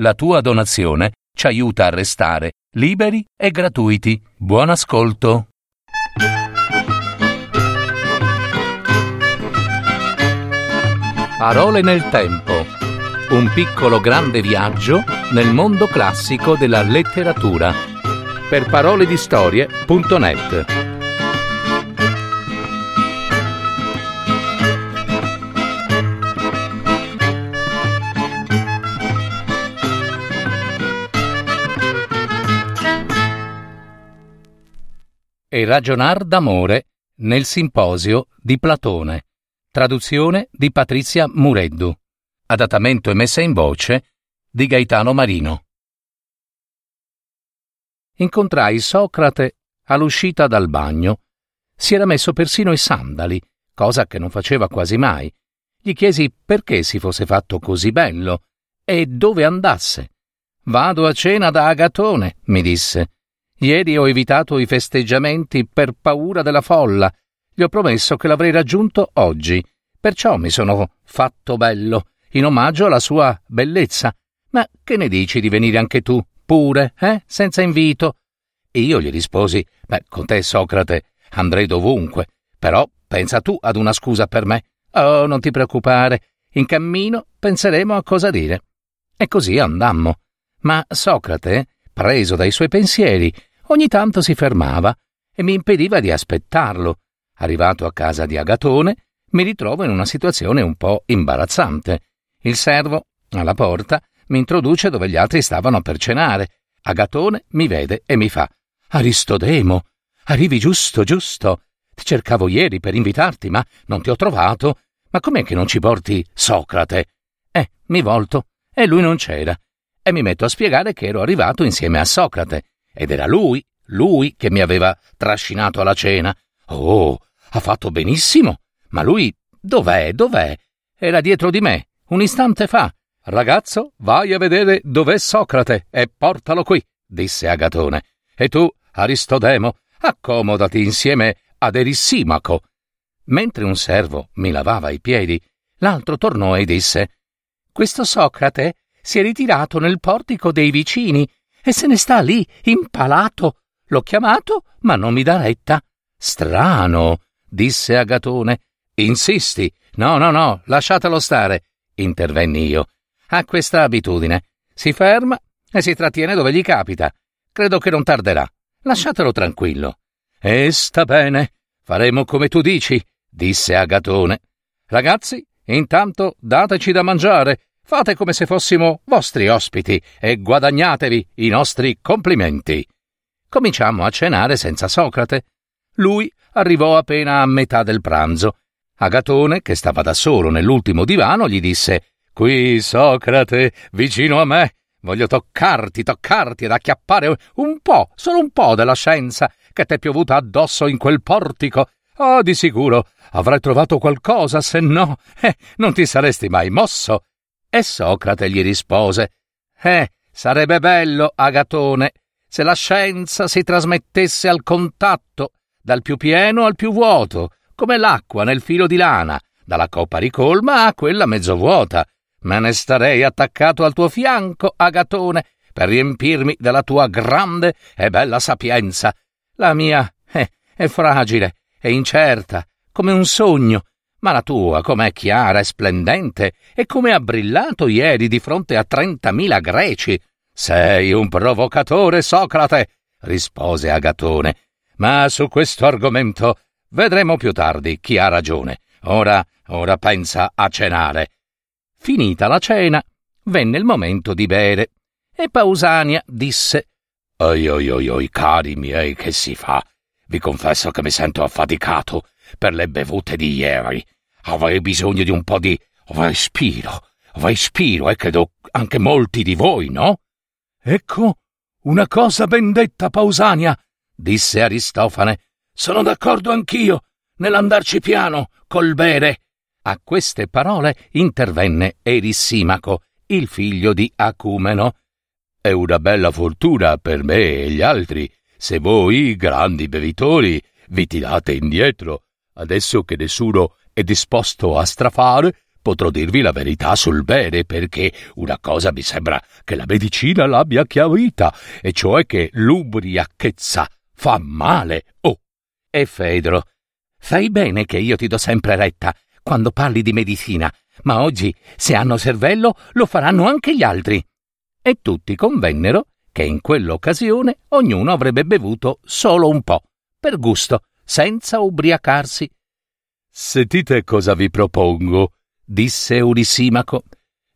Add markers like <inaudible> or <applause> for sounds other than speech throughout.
La tua donazione ci aiuta a restare liberi e gratuiti. Buon ascolto. Parole nel tempo. Un piccolo grande viaggio nel mondo classico della letteratura. Per paroledistorie.net e ragionar d'amore nel simposio di Platone. Traduzione di Patrizia Mureddu. Adattamento e messa in voce di Gaetano Marino. Incontrai Socrate all'uscita dal bagno. Si era messo persino i sandali, cosa che non faceva quasi mai. Gli chiesi perché si fosse fatto così bello e dove andasse. Vado a cena da Agatone, mi disse. Ieri ho evitato i festeggiamenti per paura della folla. Gli ho promesso che l'avrei raggiunto oggi. Perciò mi sono fatto bello, in omaggio alla sua bellezza. Ma che ne dici di venire anche tu, pure, eh? Senza invito? E io gli risposi: Beh, con te, Socrate, andrei dovunque. Però pensa tu ad una scusa per me. Oh, non ti preoccupare. In cammino penseremo a cosa dire. E così andammo. Ma Socrate, preso dai suoi pensieri, ogni tanto si fermava e mi impediva di aspettarlo. Arrivato a casa di Agatone, mi ritrovo in una situazione un po' imbarazzante. Il servo, alla porta, mi introduce dove gli altri stavano per cenare. Agatone mi vede e mi fa: Aristodemo, arrivi giusto, giusto. Ti cercavo ieri per invitarti, ma non ti ho trovato. Ma com'è che non ci porti Socrate? Eh, mi volto e lui non c'era. E mi metto a spiegare che ero arrivato insieme a Socrate ed era lui, lui che mi aveva trascinato alla cena. Oh, ha fatto benissimo. Ma lui dov'è? Dov'è? Era dietro di me, un istante fa. Ragazzo, vai a vedere dov'è Socrate e portalo qui, disse Agatone. E tu, Aristodemo, accomodati insieme ad Erissimaco. Mentre un servo mi lavava i piedi, l'altro tornò e disse: Questo Socrate si è ritirato nel portico dei vicini e se ne sta lì, impalato. L'ho chiamato, ma non mi dà retta. Strano, disse Agatone. Insisti. No, no, no, lasciatelo stare, intervenni io. Ha questa abitudine. Si ferma e si trattiene dove gli capita. Credo che non tarderà. Lasciatelo tranquillo. E sta bene. Faremo come tu dici, disse Agatone. Ragazzi, intanto dateci da mangiare Fate come se fossimo vostri ospiti e guadagnatevi i nostri complimenti. Cominciamo a cenare senza Socrate. Lui arrivò appena a metà del pranzo. Agatone, che stava da solo nell'ultimo divano, gli disse Qui, Socrate, vicino a me. Voglio toccarti, toccarti ed acchiappare un po', solo un po' della scienza che t'è piovuta addosso in quel portico. Oh, di sicuro avrai trovato qualcosa, se no, eh, non ti saresti mai mosso. E Socrate gli rispose Eh, sarebbe bello, Agatone, se la scienza si trasmettesse al contatto, dal più pieno al più vuoto, come l'acqua nel filo di lana, dalla coppa ricolma a quella mezzo vuota. Me ne starei attaccato al tuo fianco, Agatone, per riempirmi della tua grande e bella sapienza. La mia eh, è fragile e incerta, come un sogno, ma la tua com'è chiara e splendente e come ha brillato ieri di fronte a trentamila greci. Sei un provocatore, Socrate, rispose Agatone. Ma su questo argomento vedremo più tardi chi ha ragione. Ora, ora pensa a cenare. Finita la cena, venne il momento di bere e Pausania disse Oi oi oi oi, cari miei, che si fa? Vi confesso che mi sento affaticato per le bevute di ieri. Avrei bisogno di un po' di respiro, respiro, e credo anche molti di voi, no? Ecco, una cosa ben detta, Pausania, disse Aristofane. Sono d'accordo anch'io nell'andarci piano col bere. A queste parole intervenne Erissimaco, il figlio di Acumeno. È una bella fortuna per me e gli altri se voi, grandi bevitori, vi tirate indietro, adesso che nessuno è disposto a strafare, potrò dirvi la verità sul bene, perché una cosa mi sembra che la medicina l'abbia chiarita, e cioè che l'ubriachezza fa male. Oh! E Fedro, sai bene che io ti do sempre retta quando parli di medicina, ma oggi, se hanno cervello, lo faranno anche gli altri. E tutti convennero che in quell'occasione ognuno avrebbe bevuto solo un po', per gusto, senza ubriacarsi. Sentite cosa vi propongo, disse Eurisimaco.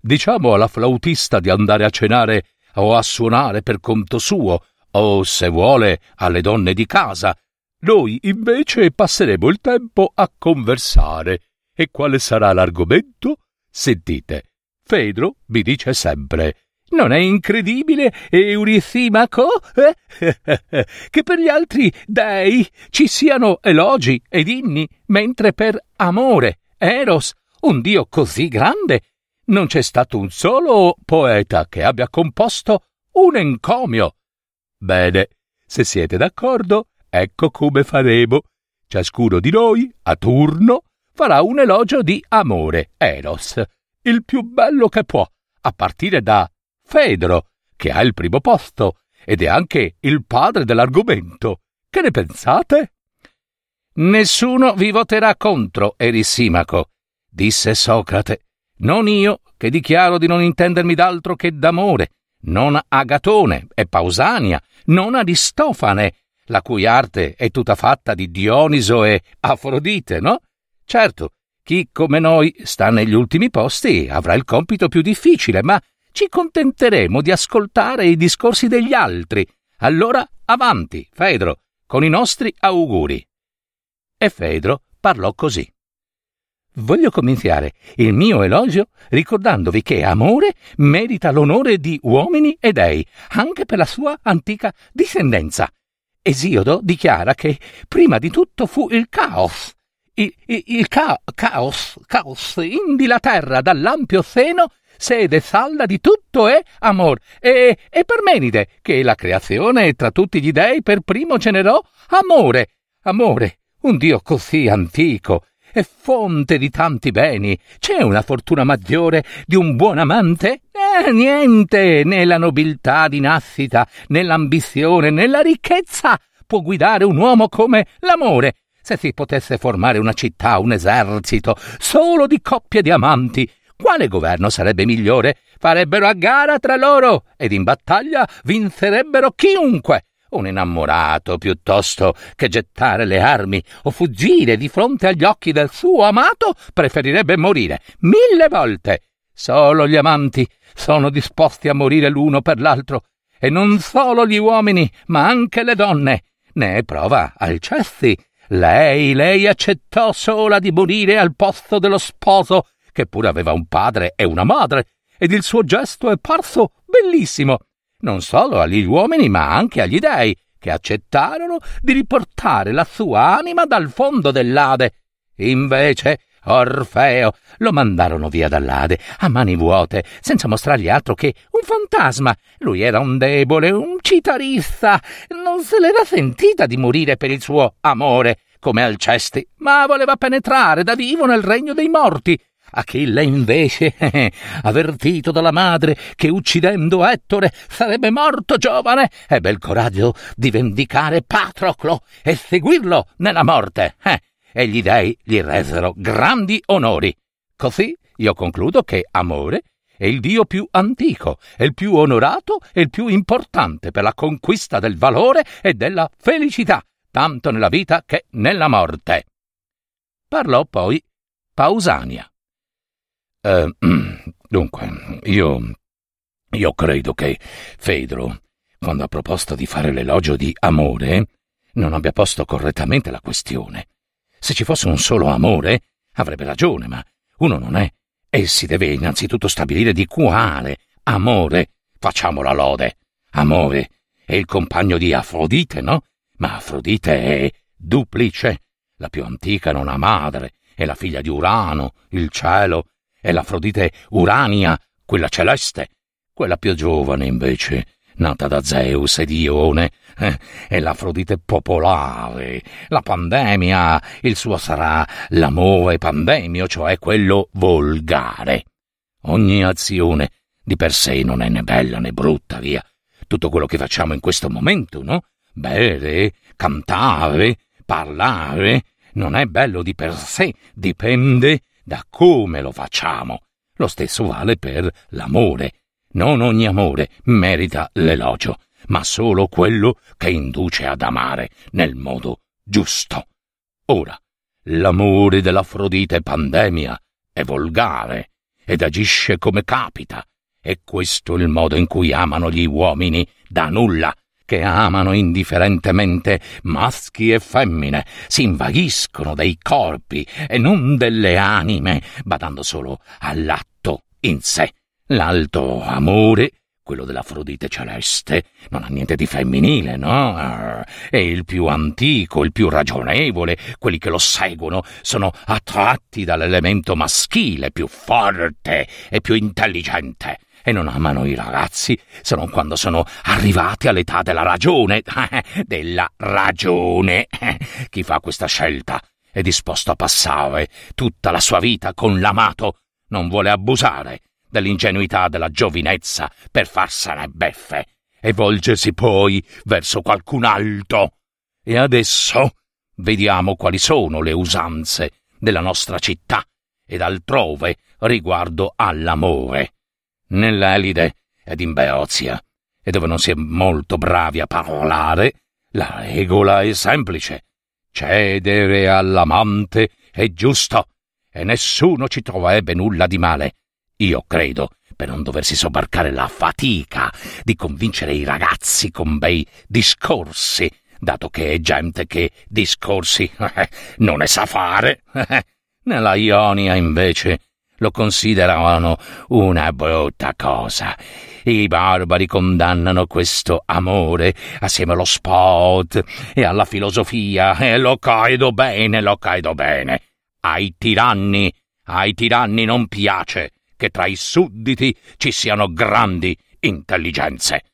Diciamo alla flautista di andare a cenare o a suonare per conto suo, o, se vuole, alle donne di casa. Noi, invece, passeremo il tempo a conversare. E quale sarà l'argomento? Sentite, Fedro mi dice sempre non è incredibile, Eurisimaco, eh? <laughs> che per gli altri dei ci siano elogi ed inni, mentre per amore, Eros, un dio così grande, non c'è stato un solo poeta che abbia composto un encomio. Bene, se siete d'accordo, ecco come faremo. Ciascuno di noi, a turno, farà un elogio di amore, Eros, il più bello che può, a partire da Fedro, che ha il primo posto ed è anche il padre dell'argomento. Che ne pensate? Nessuno vi voterà contro, Erisimaco, disse Socrate. Non io, che dichiaro di non intendermi d'altro che d'amore, non Agatone e Pausania, non Aristofane, la cui arte è tutta fatta di Dioniso e Afrodite, no? Certo, chi come noi sta negli ultimi posti avrà il compito più difficile, ma ci contenteremo di ascoltare i discorsi degli altri. Allora avanti, Fedro, con i nostri auguri. E Fedro parlò così. Voglio cominciare il mio elogio ricordandovi che amore merita l'onore di uomini e dei, anche per la sua antica discendenza. Esiodo dichiara che prima di tutto fu il caos, il, il, il ca- caos, caos, indi la terra dall'ampio seno sede salda di tutto è amor. E, e Parmenide, che la creazione tra tutti gli dei per primo generò amore. Amore, un Dio così antico e fonte di tanti beni. C'è una fortuna maggiore di un buon amante? Eh, niente, né la nobiltà di nascita, né l'ambizione, né la ricchezza può guidare un uomo come l'amore. Se si potesse formare una città, un esercito, solo di coppie di amanti, quale governo sarebbe migliore? Farebbero a gara tra loro ed in battaglia vincerebbero chiunque. Un innamorato piuttosto che gettare le armi o fuggire di fronte agli occhi del suo amato preferirebbe morire mille volte. Solo gli amanti sono disposti a morire l'uno per l'altro, e non solo gli uomini, ma anche le donne. Ne è prova Alcesti. Lei, lei accettò sola di morire al posto dello sposo che pure aveva un padre e una madre, ed il suo gesto è parso bellissimo, non solo agli uomini ma anche agli dei, che accettarono di riportare la sua anima dal fondo dell'Ade. Invece Orfeo lo mandarono via dall'Ade a mani vuote, senza mostrargli altro che un fantasma. Lui era un debole, un citarista. Non se l'era sentita di morire per il suo amore, come Alcesti, ma voleva penetrare da vivo nel regno dei morti Achille invece, <laughs> avvertito dalla madre che uccidendo Ettore sarebbe morto giovane, ebbe il coraggio di vendicare Patroclo e seguirlo nella morte. Eh, e gli dei gli resero grandi onori. Così io concludo che amore è il dio più antico, è il più onorato e il più importante per la conquista del valore e della felicità, tanto nella vita che nella morte. Parlò poi Pausania. Uh, <clears throat> dunque, io. Io credo che Fedro, quando ha proposto di fare l'elogio di amore, non abbia posto correttamente la questione. Se ci fosse un solo amore, avrebbe ragione, ma uno non è, e si deve innanzitutto stabilire di quale amore facciamo la lode. Amore è il compagno di Afrodite, no? Ma Afrodite è duplice. La più antica non ha madre, è la figlia di Urano, il cielo, è l'Afrodite Urania, quella celeste. Quella più giovane, invece, nata da Zeus ed Ione, eh, è l'Afrodite popolare. La pandemia, il suo sarà l'amore pandemio, cioè quello volgare. Ogni azione di per sé non è né bella né brutta, via. Tutto quello che facciamo in questo momento, no? Bere, cantare, parlare, non è bello di per sé, dipende da come lo facciamo. Lo stesso vale per l'amore. Non ogni amore merita l'elogio, ma solo quello che induce ad amare nel modo giusto. Ora, l'amore dell'Afrodite pandemia è volgare ed agisce come capita, e questo è il modo in cui amano gli uomini da nulla, che amano indifferentemente maschi e femmine, si invaghiscono dei corpi e non delle anime, badando solo all'atto in sé. L'alto amore, quello dell'Afrodite celeste, non ha niente di femminile, no? È il più antico, il più ragionevole, quelli che lo seguono sono attratti dall'elemento maschile più forte e più intelligente e non amano i ragazzi se non quando sono arrivati all'età della ragione. <laughs> della ragione. <laughs> Chi fa questa scelta è disposto a passare tutta la sua vita con l'amato, non vuole abusare dell'ingenuità della giovinezza per farsene beffe e volgersi poi verso qualcun altro. E adesso vediamo quali sono le usanze della nostra città ed altrove riguardo all'amore nell'Elide ed in Beozia, e dove non si è molto bravi a parlare, la regola è semplice. Cedere all'amante è giusto, e nessuno ci troverebbe nulla di male. Io credo, per non doversi sobbarcare la fatica di convincere i ragazzi con bei discorsi, dato che è gente che discorsi <laughs> non ne sa fare. <laughs> Nella Ionia, invece, lo consideravano una brutta cosa. I barbari condannano questo amore assieme allo sport e alla filosofia e lo credo bene, lo credo bene. Ai tiranni, ai tiranni non piace che tra i sudditi ci siano grandi intelligenze.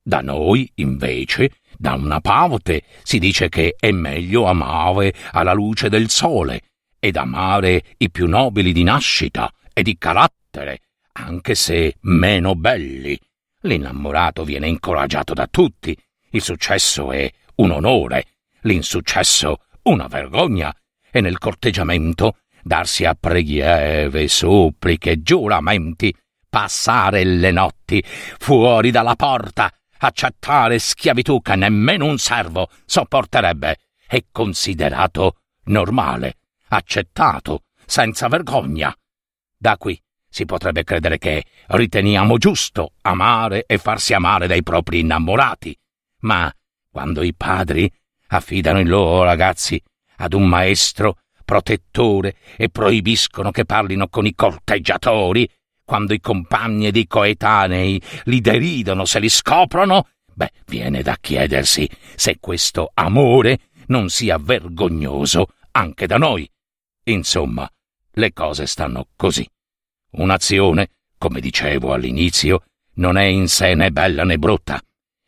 Da noi, invece, da una parte si dice che è meglio amare alla luce del sole ed amare i più nobili di nascita e di carattere, anche se meno belli. L'innamorato viene incoraggiato da tutti, il successo è un onore, l'insuccesso una vergogna, e nel corteggiamento darsi a preghiere, suppliche, giuramenti, passare le notti fuori dalla porta, accettare schiavitù che nemmeno un servo sopporterebbe, è considerato normale, accettato, senza vergogna. Da qui si potrebbe credere che riteniamo giusto amare e farsi amare dai propri innamorati. Ma quando i padri affidano i loro ragazzi ad un maestro protettore e proibiscono che parlino con i corteggiatori, quando i compagni ed i coetanei li deridono se li scoprono, beh, viene da chiedersi se questo amore non sia vergognoso anche da noi. Insomma, le cose stanno così. Un'azione, come dicevo all'inizio, non è in sé né bella né brutta.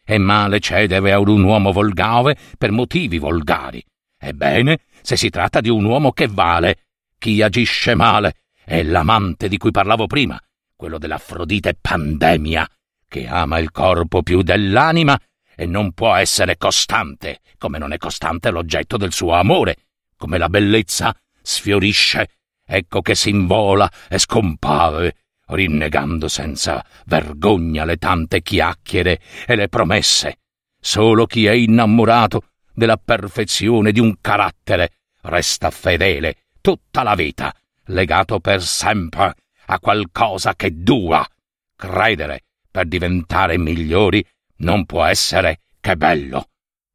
È male cedere ad un uomo volgare per motivi volgari. Ebbene, se si tratta di un uomo che vale, chi agisce male è l'amante di cui parlavo prima, quello dell'Afrodite pandemia, che ama il corpo più dell'anima e non può essere costante, come non è costante l'oggetto del suo amore, come la bellezza sfiorisce ecco che si invola e scompare, rinnegando senza vergogna le tante chiacchiere e le promesse. Solo chi è innamorato della perfezione di un carattere resta fedele tutta la vita, legato per sempre a qualcosa che dura. Credere per diventare migliori non può essere che bello.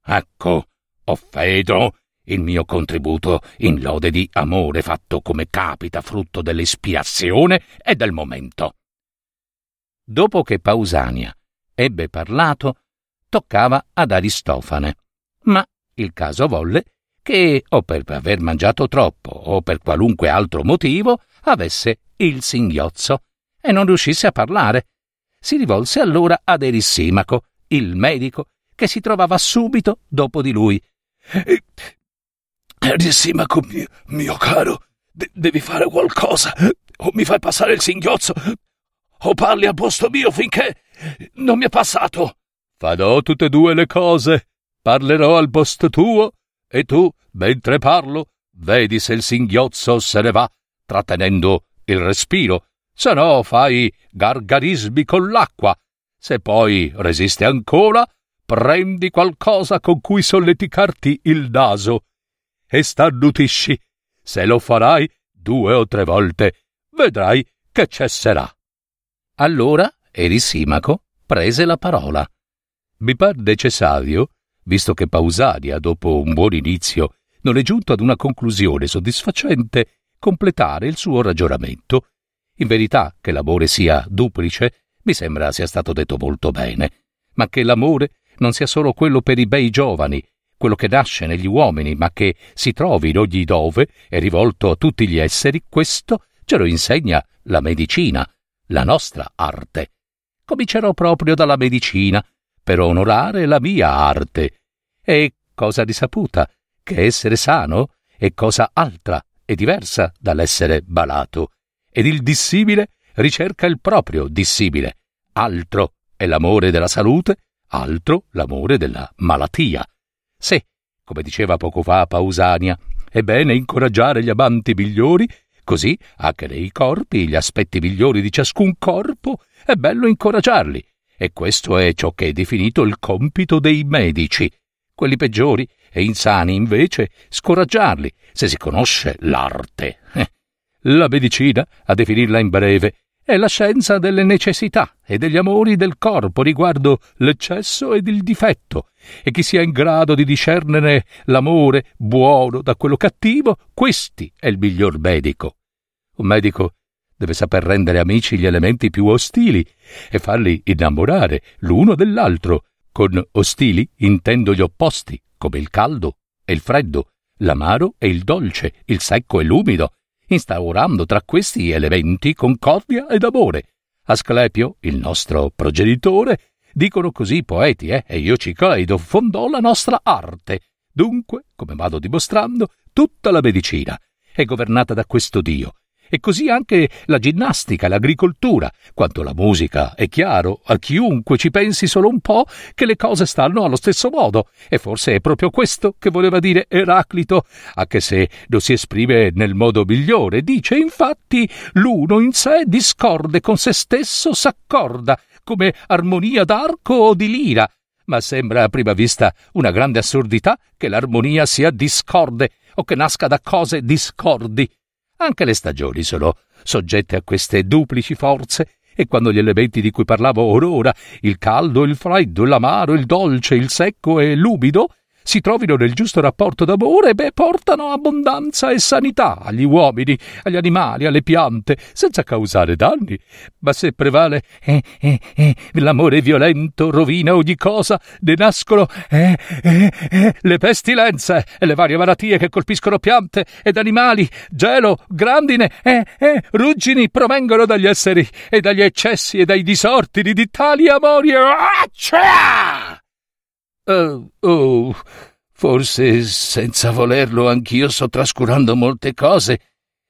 Ecco, offedo il mio contributo in lode di amore fatto come capita frutto dell'ispirazione e del momento. Dopo che Pausania ebbe parlato, toccava ad Aristofane, ma il caso volle che, o per aver mangiato troppo, o per qualunque altro motivo, avesse il singhiozzo e non riuscisse a parlare. Si rivolse allora ad Erissimaco, il medico, che si trovava subito dopo di lui. Erisimaco mio, mio caro, de- devi fare qualcosa, o mi fai passare il singhiozzo, o parli a posto mio finché non mi è passato. Farò tutte e due le cose. Parlerò al posto tuo, e tu, mentre parlo, vedi se il singhiozzo se ne va, trattenendo il respiro, se no fai gargarismi con l'acqua. Se poi resiste ancora, prendi qualcosa con cui solleticarti il naso e starnutisci. Se lo farai due o tre volte, vedrai che cesserà. Allora Erisimaco prese la parola. Mi par necessario, visto che Pausania, dopo un buon inizio, non è giunto ad una conclusione soddisfacente, completare il suo ragionamento. In verità, che l'amore sia duplice, mi sembra sia stato detto molto bene, ma che l'amore non sia solo quello per i bei giovani, quello che nasce negli uomini, ma che si trovi in ogni dove è rivolto a tutti gli esseri, questo ce lo insegna la medicina, la nostra arte. Comincerò proprio dalla medicina, per onorare la mia arte. E cosa risaputa, che essere sano è cosa altra e diversa dall'essere balato, ed il dissimile ricerca il proprio dissimile. Altro è l'amore della salute, altro l'amore della malattia. Se, come diceva poco fa Pausania, è bene incoraggiare gli amanti migliori, così anche nei corpi, gli aspetti migliori di ciascun corpo, è bello incoraggiarli. E questo è ciò che è definito il compito dei medici. Quelli peggiori e insani, invece, scoraggiarli, se si conosce l'arte. Eh. La medicina, a definirla in breve, è la scienza delle necessità e degli amori del corpo riguardo l'eccesso ed il difetto, e chi sia in grado di discernere l'amore buono da quello cattivo, questi è il miglior medico. Un medico deve saper rendere amici gli elementi più ostili e farli innamorare l'uno dell'altro. Con ostili intendo gli opposti, come il caldo e il freddo, l'amaro e il dolce, il secco e l'umido, instaurando tra questi elementi concordia ed amore. Asclepio, il nostro progenitore, dicono così i poeti, eh, e io ci credo, fondò la nostra arte. Dunque, come vado dimostrando, tutta la medicina è governata da questo Dio, e così anche la ginnastica, l'agricoltura, quanto la musica, è chiaro a chiunque ci pensi solo un po' che le cose stanno allo stesso modo, e forse è proprio questo che voleva dire Eraclito, anche se lo si esprime nel modo migliore. Dice infatti l'uno in sé discorde con se stesso s'accorda, come armonia d'arco o di lira, ma sembra a prima vista una grande assurdità che l'armonia sia discorde o che nasca da cose discordi. Anche le stagioni sono soggette a queste duplici forze, e quando gli elementi di cui parlavo or ora, il caldo, il freddo, l'amaro, il dolce, il secco e l'umido, si trovino nel giusto rapporto d'amore, beh, portano abbondanza e sanità agli uomini, agli animali, alle piante, senza causare danni. Ma se prevale eh, eh, eh, l'amore violento, rovina ogni cosa, ne nascono eh, eh, eh, le pestilenze e le varie malattie che colpiscono piante ed animali, gelo, grandine, ruggini provengono dagli esseri e dagli eccessi e dai disordini di tali amori. Ah, Uh, oh, forse senza volerlo anch'io sto trascurando molte cose.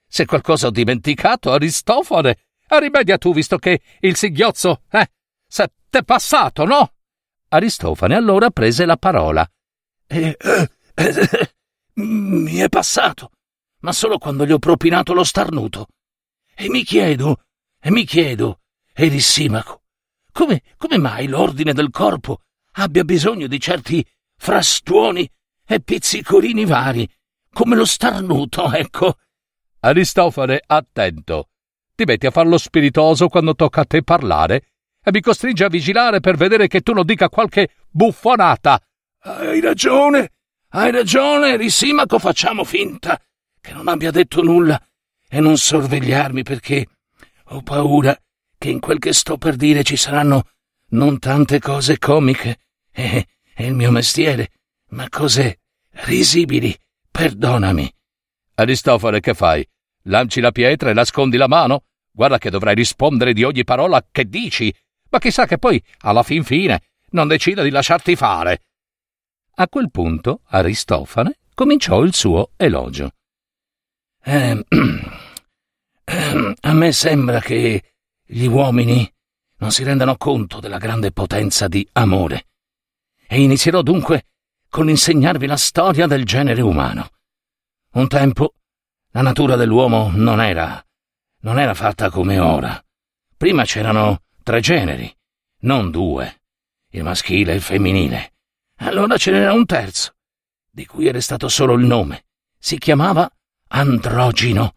Se qualcosa ho dimenticato, Aristofane, rimedia tu, visto che il singhiozzo, eh, se t'è passato, no? Aristofane allora prese la parola. Eh, eh, eh, mi è passato, ma solo quando gli ho propinato lo starnuto. E mi chiedo, e mi chiedo, Erissimaco, come, come mai l'ordine del corpo abbia bisogno di certi frastuoni e pizzicolini vari, come lo starnuto, ecco. Aristofane, attento. Ti metti a farlo spiritoso quando tocca a te parlare e mi costringe a vigilare per vedere che tu non dica qualche buffonata. Hai ragione, hai ragione, Risimaco, facciamo finta che non abbia detto nulla e non sorvegliarmi perché ho paura che in quel che sto per dire ci saranno non tante cose comiche, è, è il mio mestiere, ma cose risibili, perdonami. Aristofane, che fai? Lanci la pietra e nascondi la mano? Guarda che dovrai rispondere di ogni parola che dici. Ma chissà che poi, alla fin fine, non decida di lasciarti fare. A quel punto Aristofane cominciò il suo elogio. Eh, a me sembra che gli uomini non si rendano conto della grande potenza di amore. E inizierò dunque con l'insegnarvi la storia del genere umano. Un tempo la natura dell'uomo non era non era fatta come ora. Prima c'erano tre generi, non due, il maschile e il femminile. Allora ce n'era un terzo, di cui era stato solo il nome. Si chiamava androgino.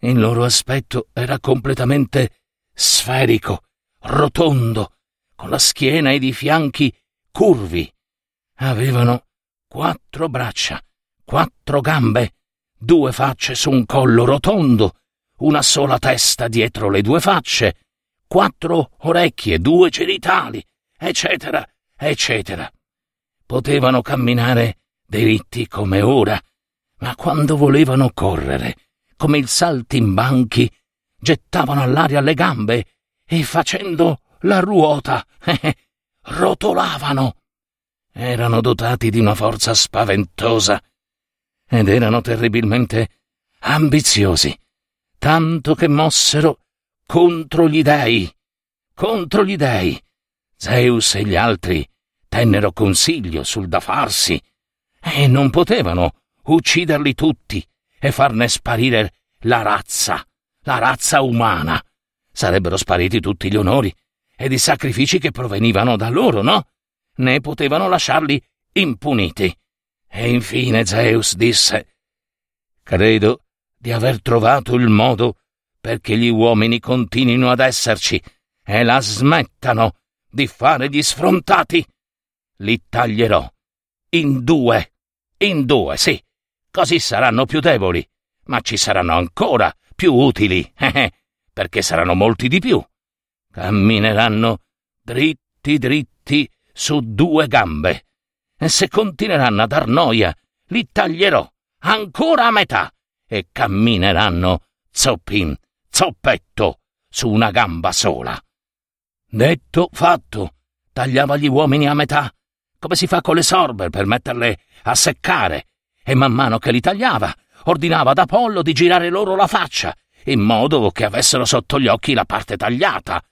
Il loro aspetto era completamente sferico, rotondo, con la schiena ed i fianchi curvi. Avevano quattro braccia, quattro gambe, due facce su un collo rotondo, una sola testa dietro le due facce, quattro orecchie, due genitali, eccetera, eccetera. Potevano camminare diritti come ora, ma quando volevano correre, come il saltimbanchi, gettavano all'aria le gambe e facendo la ruota, <laughs> eh, rotolavano. Erano dotati di una forza spaventosa ed erano terribilmente ambiziosi, tanto che mossero contro gli dei, contro gli dei. Zeus e gli altri tennero consiglio sul da farsi e non potevano ucciderli tutti e farne sparire la razza, la razza umana. Sarebbero spariti tutti gli onori ed i sacrifici che provenivano da loro, no? Né potevano lasciarli impuniti. E infine Zeus disse: Credo di aver trovato il modo perché gli uomini continuino ad esserci e la smettano di fare gli sfrontati. Li taglierò in due, in due, sì, così saranno più deboli, ma ci saranno ancora più utili, <laughs> perché saranno molti di più. Cammineranno dritti dritti su due gambe, e se continueranno a dar noia, li taglierò ancora a metà e cammineranno zoppin, zoppetto, su una gamba sola. Detto, fatto, tagliava gli uomini a metà, come si fa con le sorbe per metterle a seccare, e man mano che li tagliava, ordinava ad Apollo di girare loro la faccia, in modo che avessero sotto gli occhi la parte tagliata.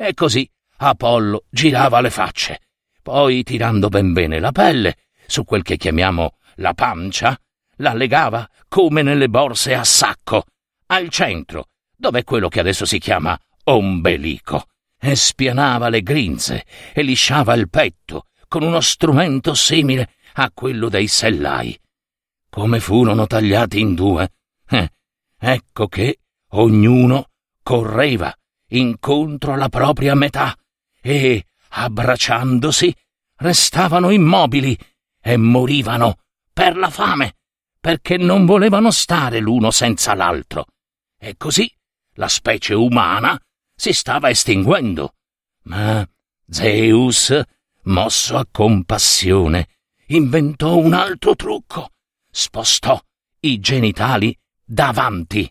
E così Apollo girava le facce. Poi, tirando ben bene la pelle, su quel che chiamiamo la pancia, la legava come nelle borse a sacco, al centro, dove quello che adesso si chiama ombelico, e spianava le grinze e lisciava il petto con uno strumento simile a quello dei sellai come furono tagliati in due. Eh, ecco che ognuno correva incontro alla propria metà e, abbracciandosi, restavano immobili e morivano per la fame, perché non volevano stare l'uno senza l'altro. E così la specie umana si stava estinguendo. Ma Zeus, mosso a compassione, inventò un altro trucco spostò i genitali davanti.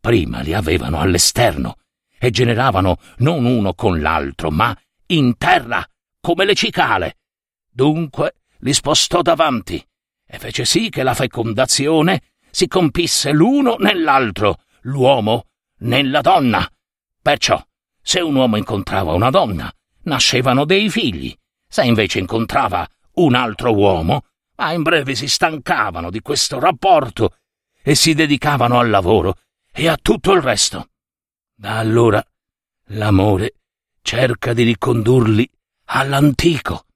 Prima li avevano all'esterno e generavano non uno con l'altro, ma in terra, come le cicale. Dunque li spostò davanti e fece sì che la fecondazione si compisse l'uno nell'altro, l'uomo nella donna. Perciò, se un uomo incontrava una donna, nascevano dei figli. Se invece incontrava un altro uomo, ma in breve si stancavano di questo rapporto e si dedicavano al lavoro e a tutto il resto. Da allora l'amore cerca di ricondurli all'antico,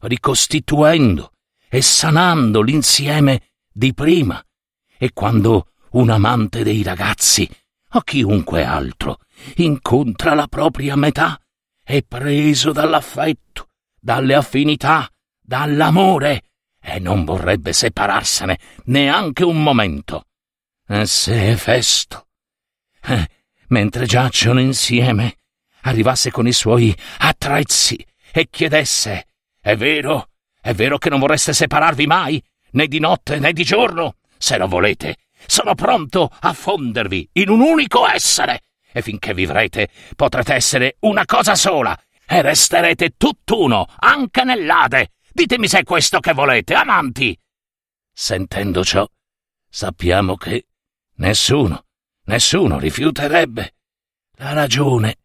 ricostituendo e sanando l'insieme di prima. E quando un amante dei ragazzi o chiunque altro incontra la propria metà, è preso dall'affetto, dalle affinità, dall'amore e non vorrebbe separarsene neanche un momento. E se Festo, eh, mentre giacciono insieme, arrivasse con i suoi attrezzi e chiedesse: È vero? È vero che non vorreste separarvi mai, né di notte né di giorno? Se lo volete, sono pronto a fondervi in un unico essere, e finché vivrete potrete essere una cosa sola, e resterete tutt'uno, anche nell'Ade. Ditemi se è questo che volete, amanti. Sentendo ciò, sappiamo che nessuno, nessuno rifiuterebbe. La ragione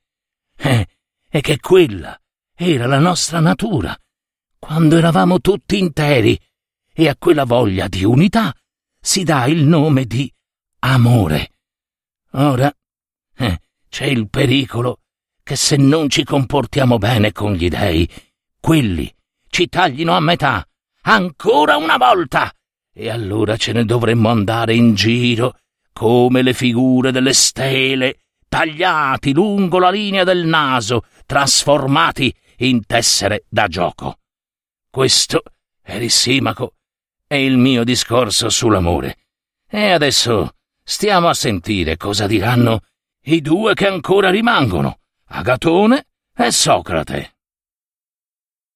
è, è che quella era la nostra natura, quando eravamo tutti interi, e a quella voglia di unità si dà il nome di amore. Ora eh, c'è il pericolo che se non ci comportiamo bene con gli dei, quelli ci taglino a metà, ancora una volta, e allora ce ne dovremmo andare in giro come le figure delle stele, tagliati lungo la linea del naso, trasformati in tessere da gioco. Questo, è il mio discorso sull'amore. E adesso stiamo a sentire cosa diranno i due che ancora rimangono, Agatone e Socrate.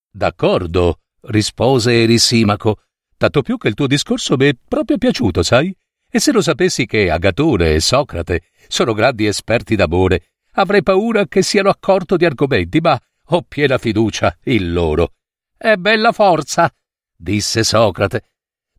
D'accordo, rispose Erisimaco, tanto più che il tuo discorso mi è proprio piaciuto, sai? E se lo sapessi che Agatone e Socrate sono grandi esperti d'amore, avrei paura che siano accorto di argomenti, ma ho piena fiducia in loro. È bella forza, disse Socrate.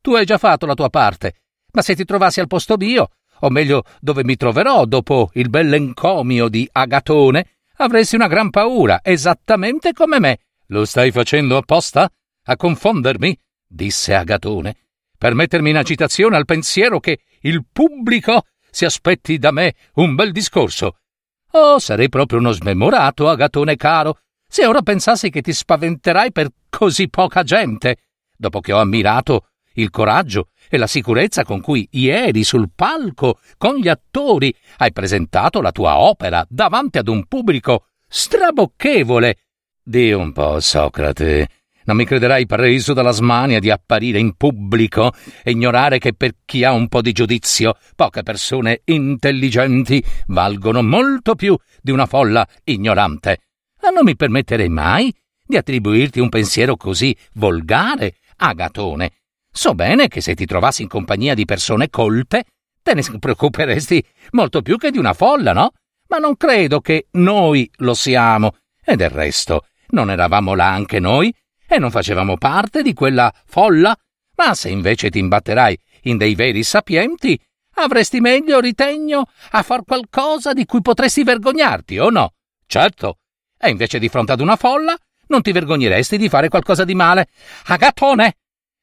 Tu hai già fatto la tua parte, ma se ti trovassi al posto mio, o meglio dove mi troverò dopo il bell'encomio di Agatone, avresti una gran paura, esattamente come me. Lo stai facendo apposta? A confondermi? disse Agatone, per mettermi in agitazione al pensiero che il pubblico si aspetti da me un bel discorso. Oh, sarei proprio uno smemorato, Agatone caro, se ora pensassi che ti spaventerai per così poca gente, dopo che ho ammirato il coraggio e la sicurezza con cui ieri sul palco con gli attori hai presentato la tua opera davanti ad un pubblico strabocchevole. Di un po', Socrate. Non mi crederai preso dalla smania di apparire in pubblico e ignorare che per chi ha un po' di giudizio, poche persone intelligenti valgono molto più di una folla ignorante. Ma non mi permetterei mai di attribuirti un pensiero così volgare, Agatone, So bene che se ti trovassi in compagnia di persone colte, te ne preoccuperesti molto più che di una folla, no? Ma non credo che noi lo siamo. E del resto, non eravamo là anche noi? E non facevamo parte di quella folla? Ma se invece ti imbatterai in dei veri sapienti, avresti meglio ritegno a far qualcosa di cui potresti vergognarti, o no? Certo. E invece di fronte ad una folla, non ti vergogneresti di fare qualcosa di male. Agatone!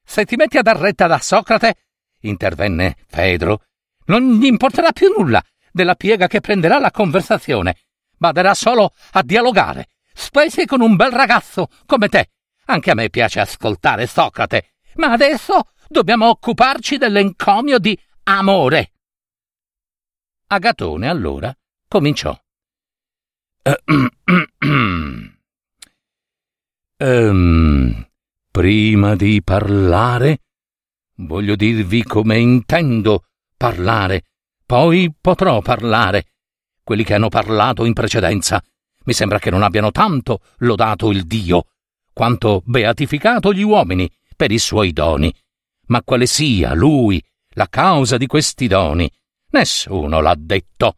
Se ti metti a dar retta da Socrate, intervenne Fedro, non gli importerà più nulla della piega che prenderà la conversazione. Baderà solo a dialogare, specie con un bel ragazzo come te. Anche a me piace ascoltare Socrate, ma adesso dobbiamo occuparci dell'encomio di amore. Agatone allora cominciò. um, <clears throat> Prima di parlare, voglio dirvi come intendo parlare, poi potrò parlare. Quelli che hanno parlato in precedenza mi sembra che non abbiano tanto lodato il Dio, quanto beatificato gli uomini per i suoi doni. Ma quale sia lui la causa di questi doni, nessuno l'ha detto.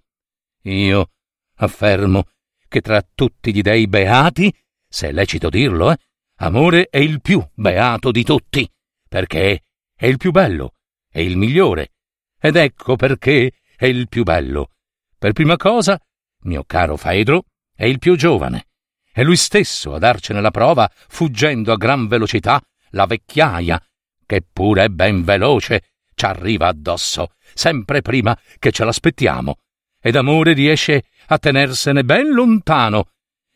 Io affermo che tra tutti gli dei beati, se è lecito dirlo, eh, Amore è il più beato di tutti, perché è il più bello, è il migliore. Ed ecco perché è il più bello. Per prima cosa, mio caro Faedro, è il più giovane. È lui stesso a darcene la prova, fuggendo a gran velocità la vecchiaia, che pure è ben veloce, ci arriva addosso, sempre prima che ce l'aspettiamo. Ed amore riesce a tenersene ben lontano.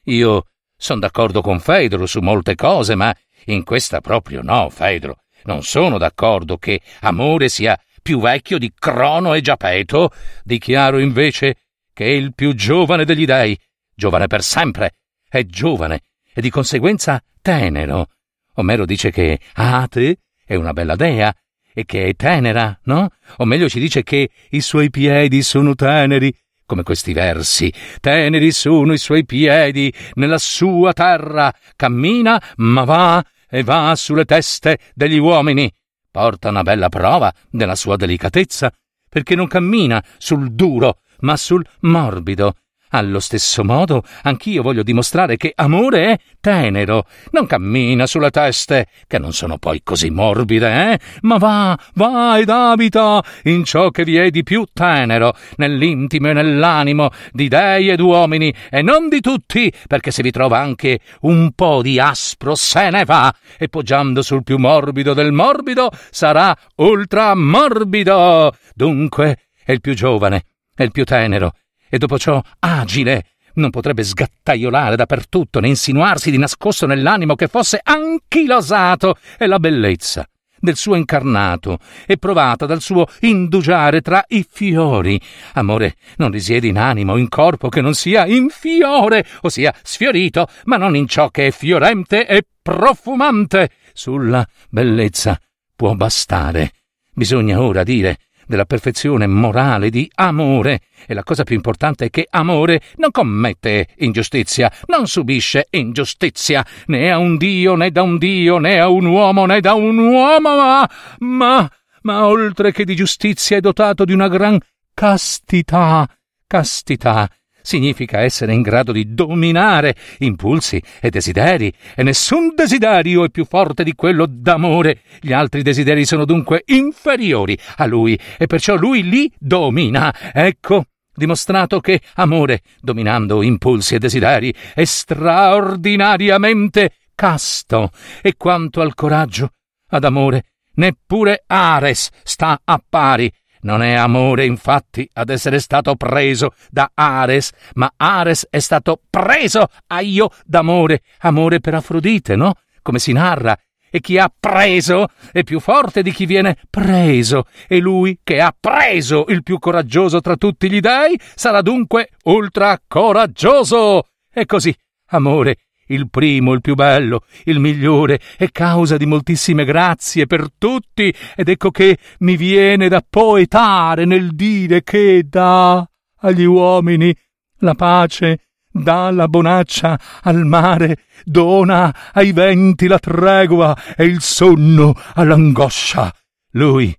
Io Son d'accordo con Fedro su molte cose, ma in questa proprio no, Fedro. Non sono d'accordo che Amore sia più vecchio di Crono e Giapeto. Dichiaro invece che è il più giovane degli dei, giovane per sempre, è giovane e di conseguenza tenero. Omero dice che Ate è una bella dea e che è tenera, no? O meglio ci dice che i suoi piedi sono teneri come questi versi. Teneri sono i suoi piedi nella sua terra, cammina, ma va e va sulle teste degli uomini. Porta una bella prova della sua delicatezza, perché non cammina sul duro, ma sul morbido. Allo stesso modo, anch'io voglio dimostrare che amore è tenero, non cammina sulle teste, che non sono poi così morbide, eh? Ma va, va ed abita in ciò che vi è di più tenero, nell'intimo e nell'animo di dei ed uomini, e non di tutti, perché se vi trova anche un po' di aspro se ne va, e poggiando sul più morbido del morbido sarà ultramorbido. Dunque è il più giovane, è il più tenero, e dopo ciò agile. Non potrebbe sgattaiolare dappertutto né insinuarsi di nascosto nell'animo che fosse anchilosato e la bellezza del suo incarnato è provata dal suo indugiare tra i fiori. Amore non risiede in animo o in corpo che non sia in fiore, ossia sfiorito, ma non in ciò che è fiorente e profumante. Sulla bellezza può bastare. Bisogna ora dire della perfezione morale di amore. E la cosa più importante è che amore non commette ingiustizia, non subisce ingiustizia, né a un Dio, né da un Dio, né a un uomo, né da un uomo, ma, ma, ma oltre che di giustizia è dotato di una gran castità, castità significa essere in grado di dominare impulsi e desideri, e nessun desiderio è più forte di quello d'amore. Gli altri desideri sono dunque inferiori a lui, e perciò lui li domina. Ecco dimostrato che amore, dominando impulsi e desideri, è straordinariamente casto. E quanto al coraggio, ad amore, neppure Ares sta a pari non è amore, infatti, ad essere stato preso da Ares, ma Ares è stato preso a io d'amore, amore per Afrodite, no? Come si narra. E chi ha preso è più forte di chi viene preso, e lui che ha preso il più coraggioso tra tutti gli dei sarà dunque ultra coraggioso. E così, amore, il primo, il più bello, il migliore, è causa di moltissime grazie per tutti, ed ecco che mi viene da poetare nel dire che dà agli uomini la pace, dà la bonaccia al mare, dona ai venti la tregua e il sonno all'angoscia. Lui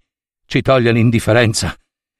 ci toglie l'indifferenza,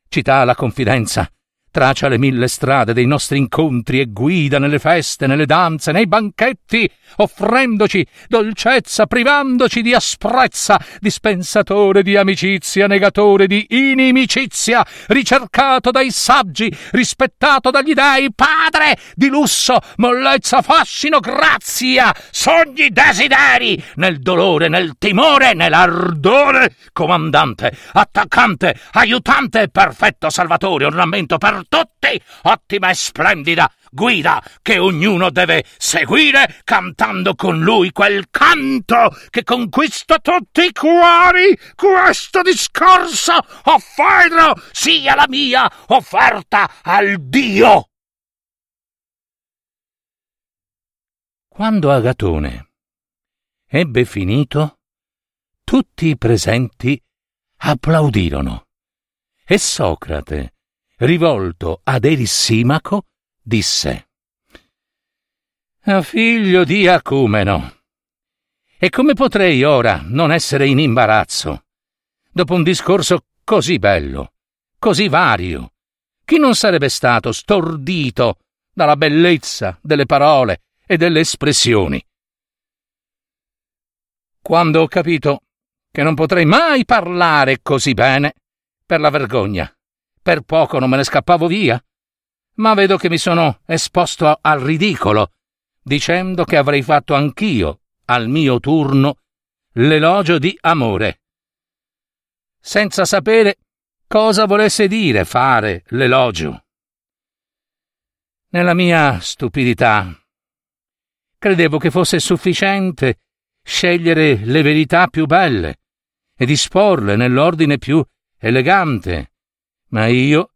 ci dà la confidenza, traccia le mille strade dei nostri incontri e guida nelle feste, nelle danze, nei banchetti, offrendoci dolcezza, privandoci di asprezza, dispensatore di amicizia, negatore di inimicizia, ricercato dai saggi, rispettato dagli dei, padre di lusso, mollezza, fascino, grazia, sogni, desideri, nel dolore, nel timore, nell'ardore, comandante, attaccante, aiutante, perfetto salvatore, ornamento per tutti, ottima e splendida guida che ognuno deve seguire cantando con lui quel canto che conquista tutti i cuori. Questo discorso offero sia la mia offerta al Dio. Quando Agatone ebbe finito, tutti i presenti applaudirono e Socrate, rivolto ad Erissimaco, disse Figlio di Acumeno, e come potrei ora non essere in imbarazzo? Dopo un discorso così bello, così vario, chi non sarebbe stato stordito dalla bellezza delle parole e delle espressioni? Quando ho capito che non potrei mai parlare così bene, per la vergogna, per poco non me ne scappavo via. Ma vedo che mi sono esposto al ridicolo, dicendo che avrei fatto anch'io, al mio turno, l'elogio di amore. Senza sapere cosa volesse dire fare l'elogio. Nella mia stupidità credevo che fosse sufficiente scegliere le verità più belle e disporle nell'ordine più elegante ma io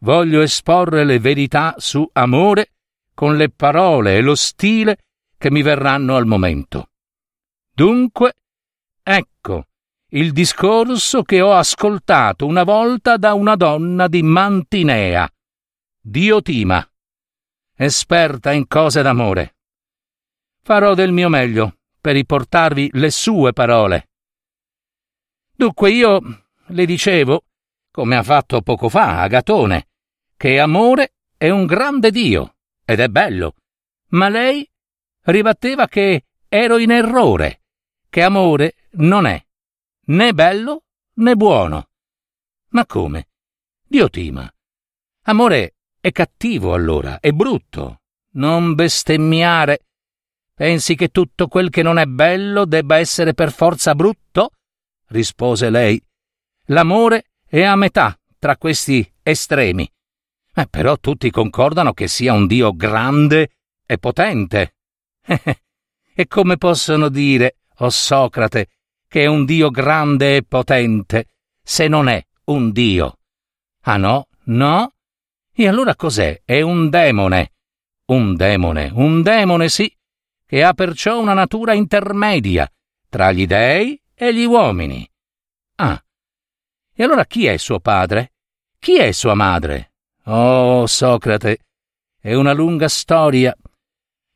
voglio esporre le verità su amore con le parole e lo stile che mi verranno al momento. Dunque, ecco il discorso che ho ascoltato una volta da una donna di Mantinea, Diotima, esperta in cose d'amore. Farò del mio meglio per riportarvi le sue parole. Dunque io le dicevo come ha fatto poco fa Agatone, che amore è un grande Dio, ed è bello. Ma lei ribatteva che ero in errore, che amore non è né bello né buono. Ma come? Diotima. Amore è cattivo allora, è brutto. Non bestemmiare. Pensi che tutto quel che non è bello debba essere per forza brutto? rispose lei. L'amore è a metà tra questi estremi. Eh, però tutti concordano che sia un Dio grande e potente. <laughs> e come possono dire, o oh Socrate, che è un Dio grande e potente, se non è un Dio? Ah no? No? E allora cos'è? È un demone. Un demone, un demone sì, che ha perciò una natura intermedia tra gli dei e gli uomini. E allora chi è suo padre? Chi è sua madre? Oh, Socrate, è una lunga storia.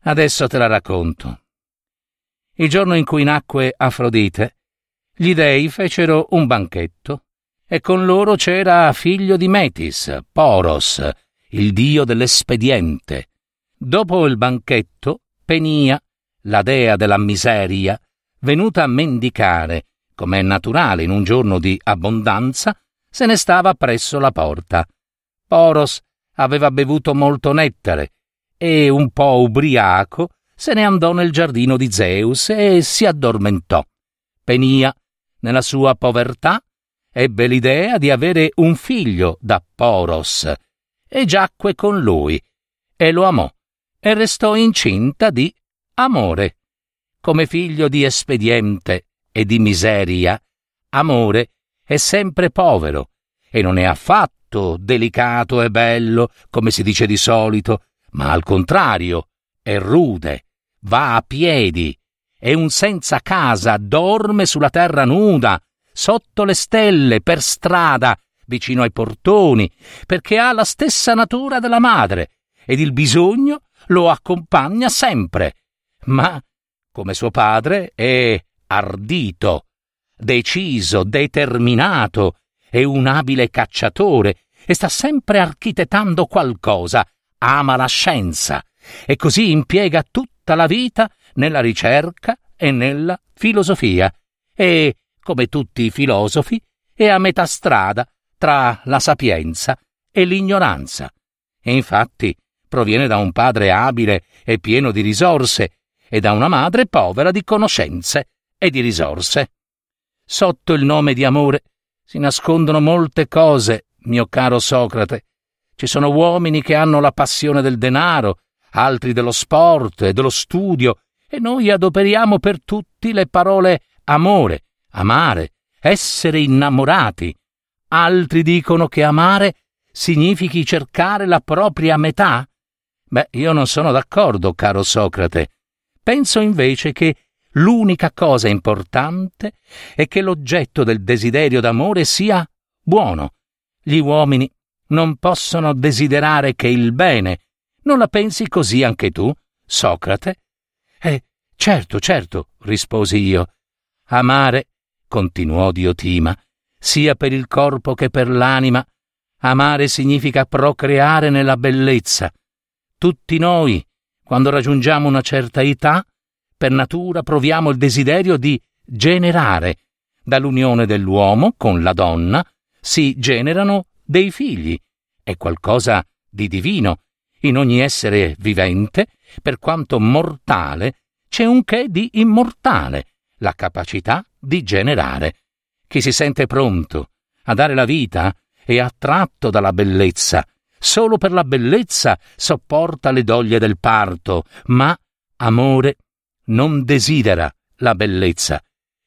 Adesso te la racconto. Il giorno in cui nacque Afrodite, gli dei fecero un banchetto e con loro c'era figlio di Metis, Poros, il dio dell'espediente. Dopo il banchetto, Penia, la dea della miseria, venuta a mendicare, come è naturale in un giorno di abbondanza, se ne stava presso la porta. Poros aveva bevuto molto nettare e, un po' ubriaco, se ne andò nel giardino di Zeus e si addormentò. Penia, nella sua povertà, ebbe l'idea di avere un figlio da Poros e giacque con lui e lo amò e restò incinta di amore. Come figlio di espediente e di miseria, amore è sempre povero e non è affatto delicato e bello, come si dice di solito, ma al contrario, è rude, va a piedi, è un senza casa, dorme sulla terra nuda, sotto le stelle, per strada, vicino ai portoni, perché ha la stessa natura della madre, ed il bisogno lo accompagna sempre. Ma, come suo padre, è ardito, deciso, determinato, è un abile cacciatore e sta sempre architettando qualcosa, ama la scienza e così impiega tutta la vita nella ricerca e nella filosofia e, come tutti i filosofi, è a metà strada tra la sapienza e l'ignoranza. E infatti proviene da un padre abile e pieno di risorse e da una madre povera di conoscenze e di risorse. Sotto il nome di amore si nascondono molte cose, mio caro Socrate. Ci sono uomini che hanno la passione del denaro, altri dello sport e dello studio, e noi adoperiamo per tutti le parole amore, amare, essere innamorati. Altri dicono che amare significhi cercare la propria metà? Beh, io non sono d'accordo, caro Socrate. Penso invece che l'unica cosa importante è che l'oggetto del desiderio d'amore sia buono. Gli uomini non possono desiderare che il bene. Non la pensi così anche tu, Socrate? Eh, certo, certo, risposi io. Amare, continuò Diotima, sia per il corpo che per l'anima, amare significa procreare nella bellezza. Tutti noi, quando raggiungiamo una certa età, per natura proviamo il desiderio di generare. Dall'unione dell'uomo con la donna si generano dei figli. È qualcosa di divino. In ogni essere vivente, per quanto mortale, c'è un che di immortale, la capacità di generare. Chi si sente pronto a dare la vita è attratto dalla bellezza. Solo per la bellezza sopporta le doglie del parto, ma amore non desidera la bellezza,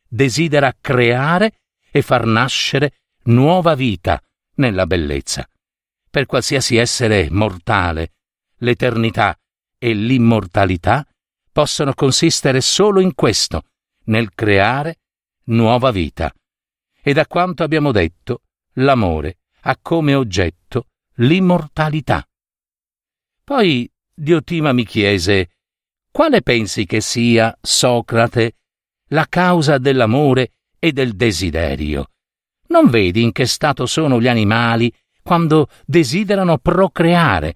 desidera creare e far nascere nuova vita nella bellezza. Per qualsiasi essere mortale, l'eternità e l'immortalità possono consistere solo in questo, nel creare nuova vita. E da quanto abbiamo detto, l'amore ha come oggetto l'immortalità. Poi Diotima mi chiese quale pensi che sia, Socrate, la causa dell'amore e del desiderio? Non vedi in che stato sono gli animali quando desiderano procreare?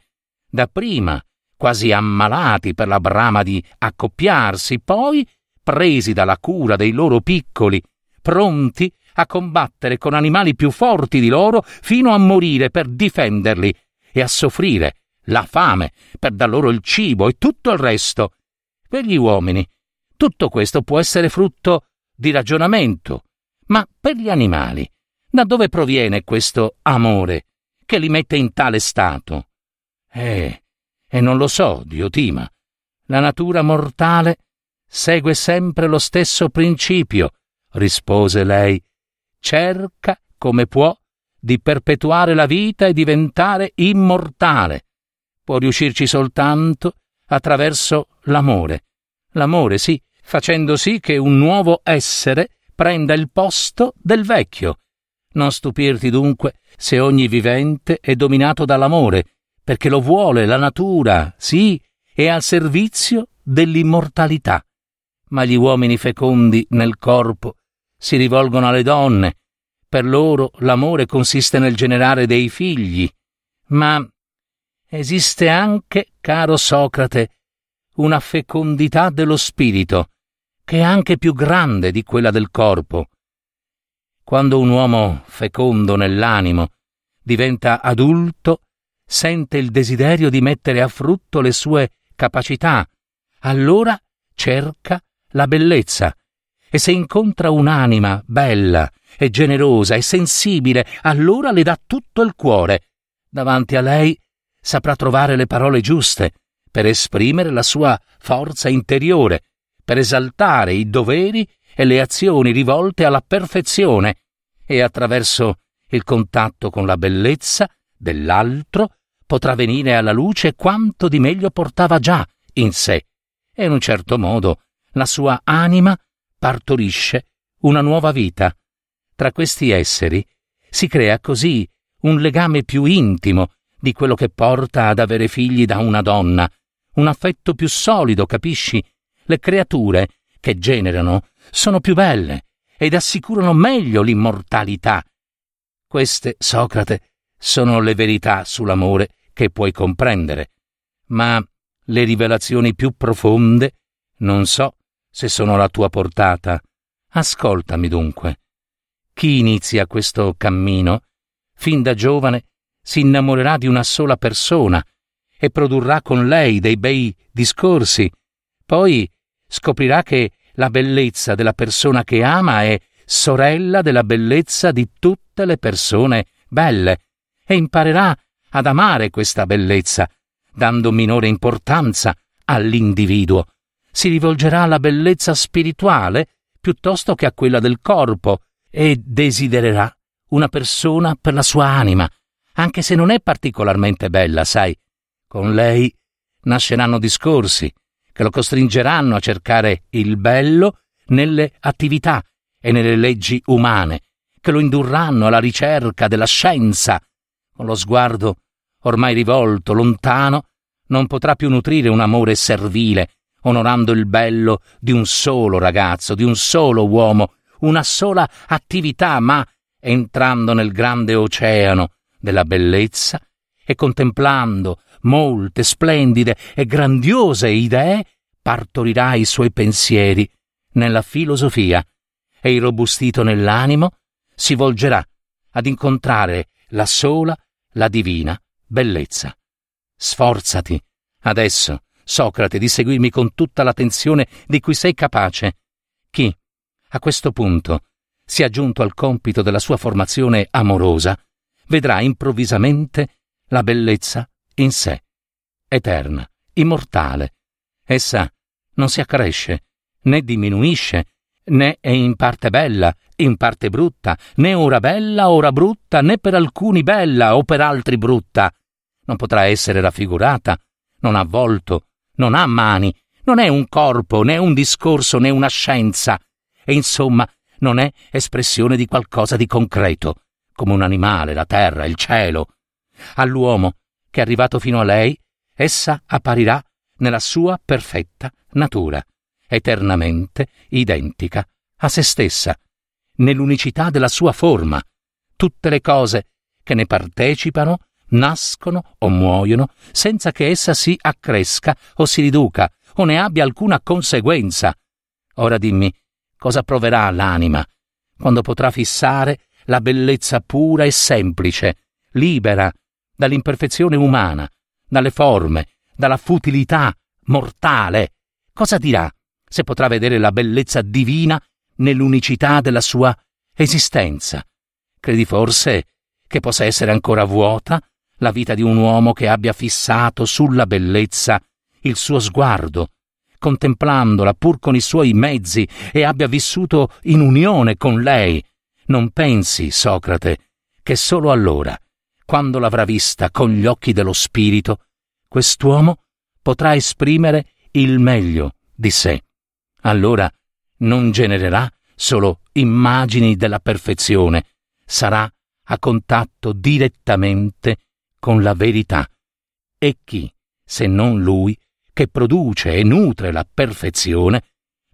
Dapprima, quasi ammalati per la brama di accoppiarsi, poi presi dalla cura dei loro piccoli, pronti a combattere con animali più forti di loro fino a morire per difenderli e a soffrire la fame per dar loro il cibo e tutto il resto. Per gli uomini tutto questo può essere frutto di ragionamento, ma per gli animali da dove proviene questo amore che li mette in tale stato? Eh, e non lo so, Diotima. La natura mortale segue sempre lo stesso principio, rispose lei. Cerca, come può, di perpetuare la vita e diventare immortale. Può riuscirci soltanto attraverso l'amore. L'amore, sì, facendo sì che un nuovo essere prenda il posto del vecchio. Non stupirti dunque se ogni vivente è dominato dall'amore, perché lo vuole la natura, sì, è al servizio dell'immortalità. Ma gli uomini fecondi nel corpo si rivolgono alle donne. Per loro l'amore consiste nel generare dei figli. Ma esiste anche, caro Socrate, una fecondità dello spirito, che è anche più grande di quella del corpo. Quando un uomo fecondo nell'animo diventa adulto, sente il desiderio di mettere a frutto le sue capacità, allora cerca la bellezza e se incontra un'anima bella e generosa e sensibile, allora le dà tutto il cuore. Davanti a lei saprà trovare le parole giuste per esprimere la sua forza interiore, per esaltare i doveri e le azioni rivolte alla perfezione e attraverso il contatto con la bellezza dell'altro potrà venire alla luce quanto di meglio portava già in sé e in un certo modo la sua anima partorisce una nuova vita. Tra questi esseri si crea così un legame più intimo di quello che porta ad avere figli da una donna, un affetto più solido, capisci? Le creature che generano sono più belle ed assicurano meglio l'immortalità. Queste, Socrate, sono le verità sull'amore che puoi comprendere, ma le rivelazioni più profonde non so se sono alla tua portata. Ascoltami dunque. Chi inizia questo cammino, fin da giovane, si innamorerà di una sola persona e produrrà con lei dei bei discorsi. Poi scoprirà che la bellezza della persona che ama è sorella della bellezza di tutte le persone belle e imparerà ad amare questa bellezza, dando minore importanza all'individuo. Si rivolgerà alla bellezza spirituale piuttosto che a quella del corpo e desidererà una persona per la sua anima, anche se non è particolarmente bella, sai. Con lei nasceranno discorsi, che lo costringeranno a cercare il bello nelle attività e nelle leggi umane, che lo indurranno alla ricerca della scienza. Con lo sguardo ormai rivolto, lontano, non potrà più nutrire un amore servile, onorando il bello di un solo ragazzo, di un solo uomo, una sola attività, ma entrando nel grande oceano della bellezza e contemplando molte, splendide e grandiose idee, partorirà i suoi pensieri nella filosofia e irrobustito nell'animo si volgerà ad incontrare la sola, la divina bellezza. Sforzati, adesso, Socrate, di seguirmi con tutta l'attenzione di cui sei capace. Chi, a questo punto, si è giunto al compito della sua formazione amorosa, vedrà improvvisamente la bellezza in sé eterna, immortale. Essa non si accresce, né diminuisce, né è in parte bella, in parte brutta, né ora bella, ora brutta, né per alcuni bella o per altri brutta. Non potrà essere raffigurata, non ha volto, non ha mani, non è un corpo, né un discorso, né una scienza, e insomma non è espressione di qualcosa di concreto, come un animale, la terra, il cielo. All'uomo, che è arrivato fino a lei, essa apparirà nella sua perfetta natura, eternamente identica a se stessa, nell'unicità della sua forma. Tutte le cose che ne partecipano nascono o muoiono senza che essa si accresca o si riduca o ne abbia alcuna conseguenza. Ora dimmi, cosa proverà l'anima quando potrà fissare la bellezza pura e semplice, libera dall'imperfezione umana, dalle forme, dalla futilità mortale? Cosa dirà se potrà vedere la bellezza divina nell'unicità della sua esistenza? Credi forse che possa essere ancora vuota la vita di un uomo che abbia fissato sulla bellezza il suo sguardo, contemplandola pur con i suoi mezzi e abbia vissuto in unione con lei. Non pensi, Socrate, che solo allora, quando l'avrà vista con gli occhi dello spirito, quest'uomo potrà esprimere il meglio di sé. Allora non genererà solo immagini della perfezione, sarà a contatto direttamente con la verità. E chi, se non lui, che produce e nutre la perfezione,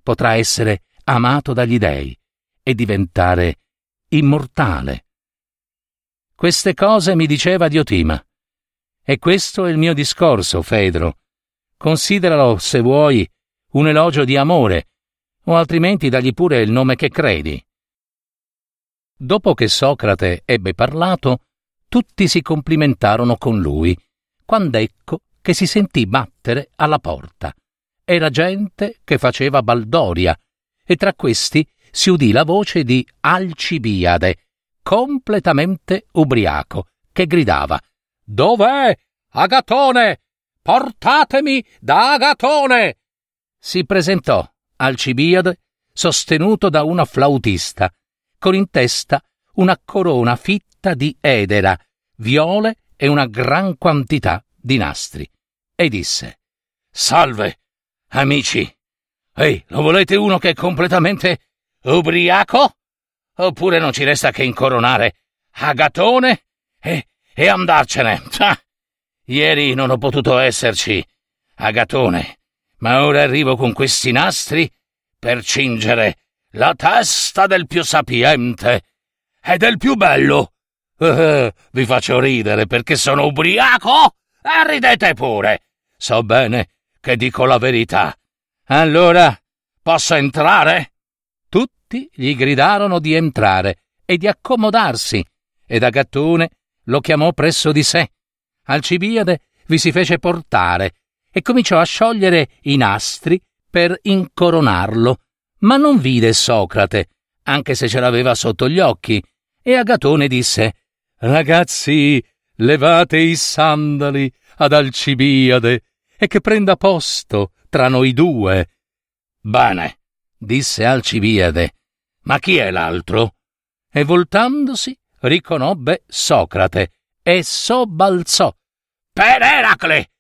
potrà essere amato dagli dèi e diventare immortale. Queste cose mi diceva Diotima. E questo è il mio discorso, Fedro. Consideralo, se vuoi, un elogio di amore, o altrimenti dagli pure il nome che credi. Dopo che Socrate ebbe parlato, tutti si complimentarono con lui, quando ecco che si sentì battere alla porta. Era gente che faceva baldoria, e tra questi si udì la voce di Alcibiade, completamente ubriaco, che gridava Dov'è? Agatone! Portatemi da Agatone! Si presentò Alcibiade sostenuto da una flautista, con in testa una corona fitta di edera, viole e una gran quantità di nastri, e disse Salve, amici. Ehi, lo volete uno che è completamente ubriaco? Oppure non ci resta che incoronare Agatone e, e andarcene? Ah, ieri non ho potuto esserci, Agatone, ma ora arrivo con questi nastri per cingere la testa del più sapiente e del più bello. Uh, vi faccio ridere perché sono ubriaco e ridete pure. So bene che dico la verità. Allora, posso entrare? Tutti gli gridarono di entrare e di accomodarsi, ed Agattone lo chiamò presso di sé. Alcibiade vi si fece portare e cominciò a sciogliere i nastri per incoronarlo, ma non vide Socrate, anche se ce l'aveva sotto gli occhi, e Agatone disse Ragazzi, levate i sandali ad Alcibiade e che prenda posto tra noi due. Bene, disse Alcibiade, ma chi è l'altro? E voltandosi riconobbe Socrate e sobbalzò. Per Eracle!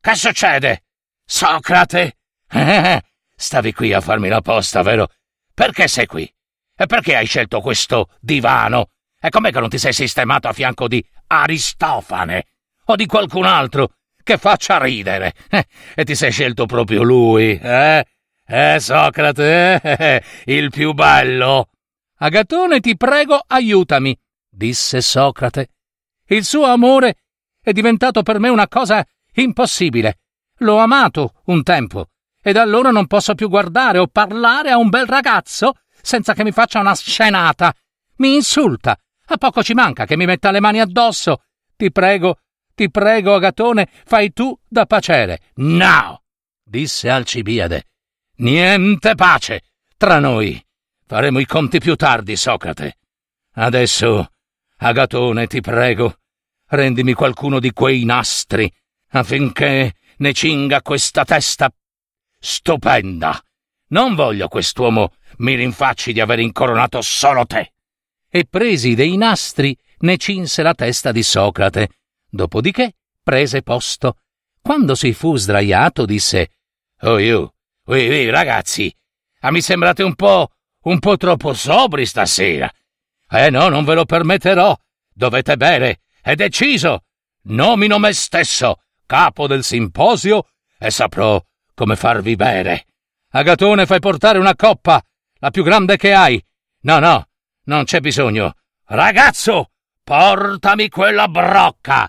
Che succede? Socrate? Eh, stavi qui a farmi la posta, vero? Perché sei qui? E perché hai scelto questo divano? E com'è che non ti sei sistemato a fianco di Aristofane? O di qualcun altro che faccia ridere? Eh, e ti sei scelto proprio lui, eh? Eh, Socrate, <laughs> il più bello. Agatone, ti prego, aiutami, disse Socrate. Il suo amore è diventato per me una cosa impossibile. L'ho amato un tempo, ed allora non posso più guardare o parlare a un bel ragazzo senza che mi faccia una scenata. Mi insulta. A poco ci manca che mi metta le mani addosso. Ti prego, ti prego, Agatone, fai tu da pacere. No! disse Alcibiade. Niente pace tra noi. Faremo i conti più tardi, Socrate. Adesso, Agatone, ti prego, rendimi qualcuno di quei nastri affinché ne cinga questa testa stupenda. Non voglio quest'uomo mi rinfacci di aver incoronato solo te. E presi dei nastri ne cinse la testa di Socrate. Dopodiché prese posto. Quando si fu sdraiato disse Oh io, ui, ragazzi, ah, mi sembrate un po', un po' troppo sobri stasera. Eh no, non ve lo permetterò. Dovete bere. È deciso. Nomino me stesso capo del simposio e saprò come farvi bere. Agatone, fai portare una coppa, la più grande che hai. No, no, non c'è bisogno. Ragazzo, portami quella brocca.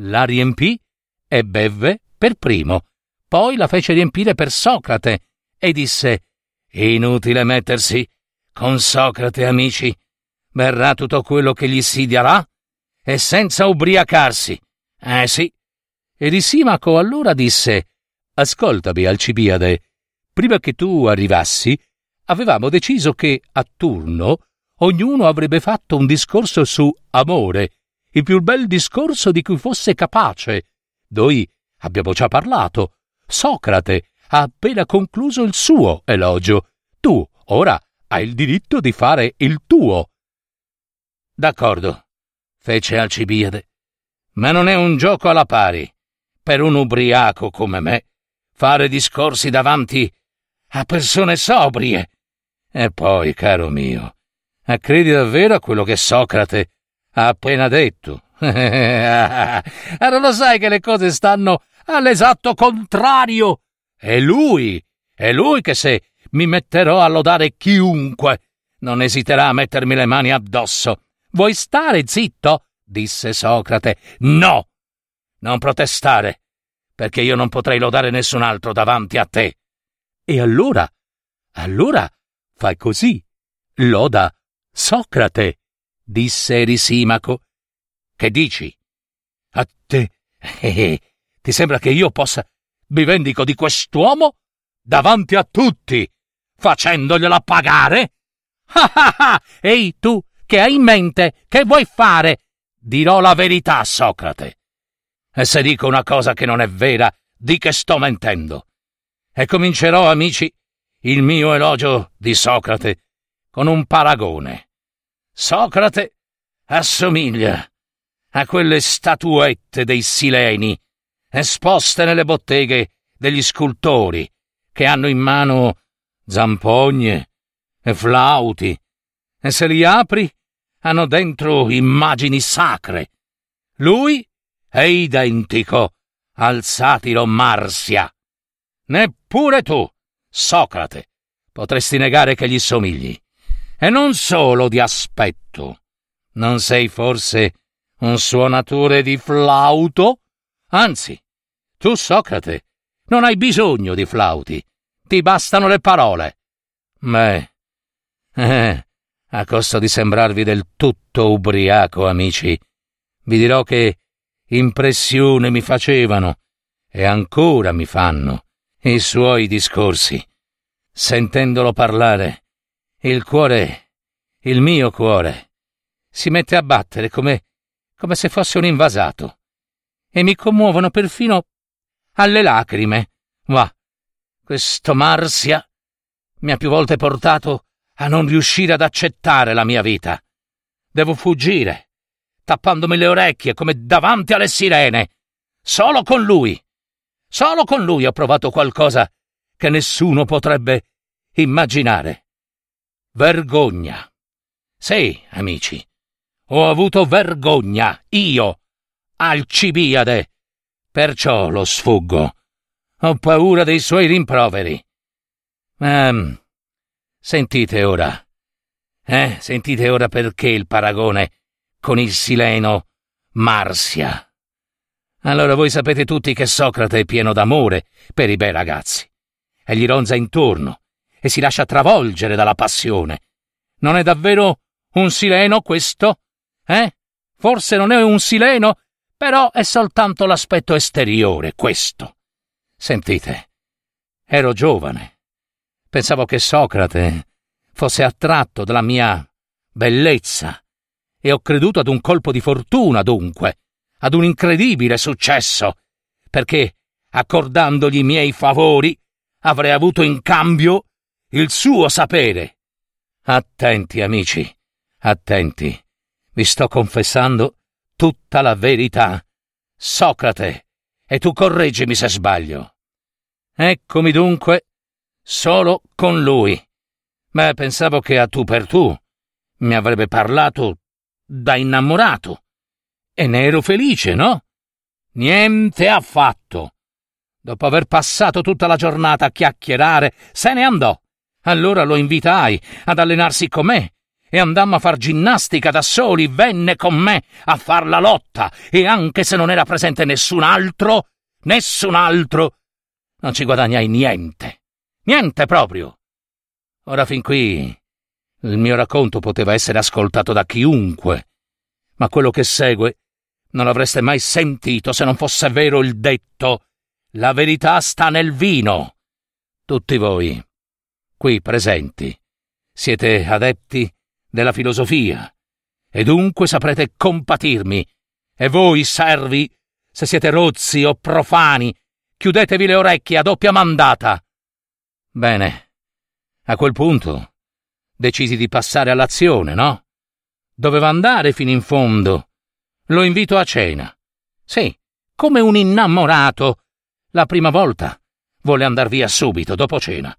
la riempì e bevve per primo. Poi la fece riempire per Socrate e disse Inutile mettersi con Socrate, amici. Verrà tutto quello che gli si darà e senza ubriacarsi. Eh sì. Erisimaco allora disse Ascoltami, Alcibiade, prima che tu arrivassi, avevamo deciso che a turno ognuno avrebbe fatto un discorso su amore, il più bel discorso di cui fosse capace. Noi abbiamo già parlato. Socrate ha appena concluso il suo elogio. Tu ora hai il diritto di fare il tuo. D'accordo, fece Alcibiade. Ma non è un gioco alla pari, per un ubriaco come me, fare discorsi davanti a persone sobrie. E poi, caro mio, credi davvero a quello che Socrate ha appena detto? <laughs> allora lo sai che le cose stanno all'esatto contrario. È lui, è lui che se mi metterò a lodare chiunque, non esiterà a mettermi le mani addosso. Vuoi stare zitto? disse Socrate. No! Non protestare, perché io non potrei lodare nessun altro davanti a te. E allora? Allora fai così. Loda Socrate, disse Erisimaco. Che dici? A te? <laughs> Eh, eh, ti sembra che io possa mi vendico di quest'uomo davanti a tutti, facendogliela pagare? Ah ah ah! Ehi tu, che hai in mente? Che vuoi fare? Dirò la verità, Socrate. E se dico una cosa che non è vera, di che sto mentendo. E comincerò, amici, il mio elogio di Socrate con un paragone. Socrate assomiglia a quelle statuette dei Sileni esposte nelle botteghe degli scultori che hanno in mano zampogne e flauti e se li apri hanno dentro immagini sacre. Lui è identico al satiro Marsia. Neppure tu, Socrate, potresti negare che gli somigli. E non solo di aspetto. Non sei forse un suonatore di flauto? Anzi, tu, Socrate, non hai bisogno di flauti. Ti bastano le parole. Beh, <laughs> eh, a costo di sembrarvi del tutto ubriaco, amici, vi dirò che impressione mi facevano e ancora mi fanno i suoi discorsi. Sentendolo parlare, il cuore, il mio cuore, si mette a battere come, come se fosse un invasato e mi commuovono perfino alle lacrime. Va, questo Marsia mi ha più volte portato a non riuscire ad accettare la mia vita. Devo fuggire, tappandomi le orecchie come davanti alle sirene. Solo con lui. Solo con lui ho provato qualcosa che nessuno potrebbe immaginare. Vergogna. Sì, amici, ho avuto vergogna, io, Alcibiade. Perciò lo sfuggo. Ho paura dei suoi rimproveri. Ma sentite ora. Eh, sentite ora perché il paragone con il sileno Marsia. Allora voi sapete tutti che Socrate è pieno d'amore per i bei ragazzi e gli ronza intorno e si lascia travolgere dalla passione. Non è davvero un sileno questo? Eh? Forse non è un sileno però è soltanto l'aspetto esteriore, questo. Sentite, ero giovane. Pensavo che Socrate fosse attratto dalla mia bellezza e ho creduto ad un colpo di fortuna, dunque, ad un incredibile successo, perché, accordandogli i miei favori, avrei avuto in cambio il suo sapere. Attenti, amici, attenti. Vi sto confessando tutta la verità. Socrate, e tu correggimi se sbaglio. Eccomi dunque solo con lui. Ma pensavo che a tu per tu mi avrebbe parlato da innamorato. E ne ero felice, no? Niente affatto. Dopo aver passato tutta la giornata a chiacchierare, se ne andò. Allora lo invitai ad allenarsi con me e andammo a far ginnastica da soli, venne con me a far la lotta e anche se non era presente nessun altro, nessun altro, non ci guadagnai niente. Niente proprio. Ora fin qui il mio racconto poteva essere ascoltato da chiunque, ma quello che segue non l'avreste mai sentito se non fosse vero il detto la verità sta nel vino. Tutti voi, qui presenti, siete adepti della filosofia e dunque saprete compatirmi. E voi, servi, se siete rozzi o profani, chiudetevi le orecchie a doppia mandata. Bene, a quel punto decisi di passare all'azione, no? Doveva andare fino in fondo. Lo invito a cena. Sì, come un innamorato. La prima volta volle andar via subito dopo cena.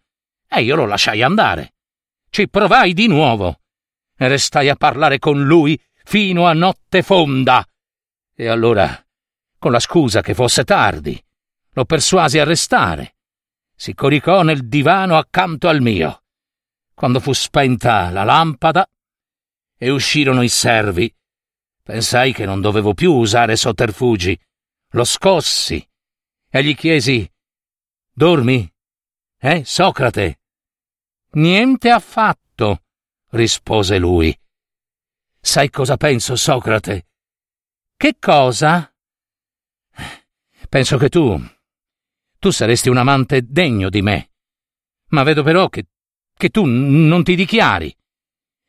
E io lo lasciai andare. Ci provai di nuovo. E restai a parlare con lui fino a notte fonda. E allora, con la scusa che fosse tardi, lo persuasi a restare. Si coricò nel divano accanto al mio. Quando fu spenta la lampada e uscirono i servi, pensai che non dovevo più usare sotterfugi. Lo scossi e gli chiesi Dormi? Eh, Socrate? Niente affatto, rispose lui. Sai cosa penso, Socrate? Che cosa? Penso che tu. tu saresti un amante degno di me. Ma vedo però che che tu non ti dichiari.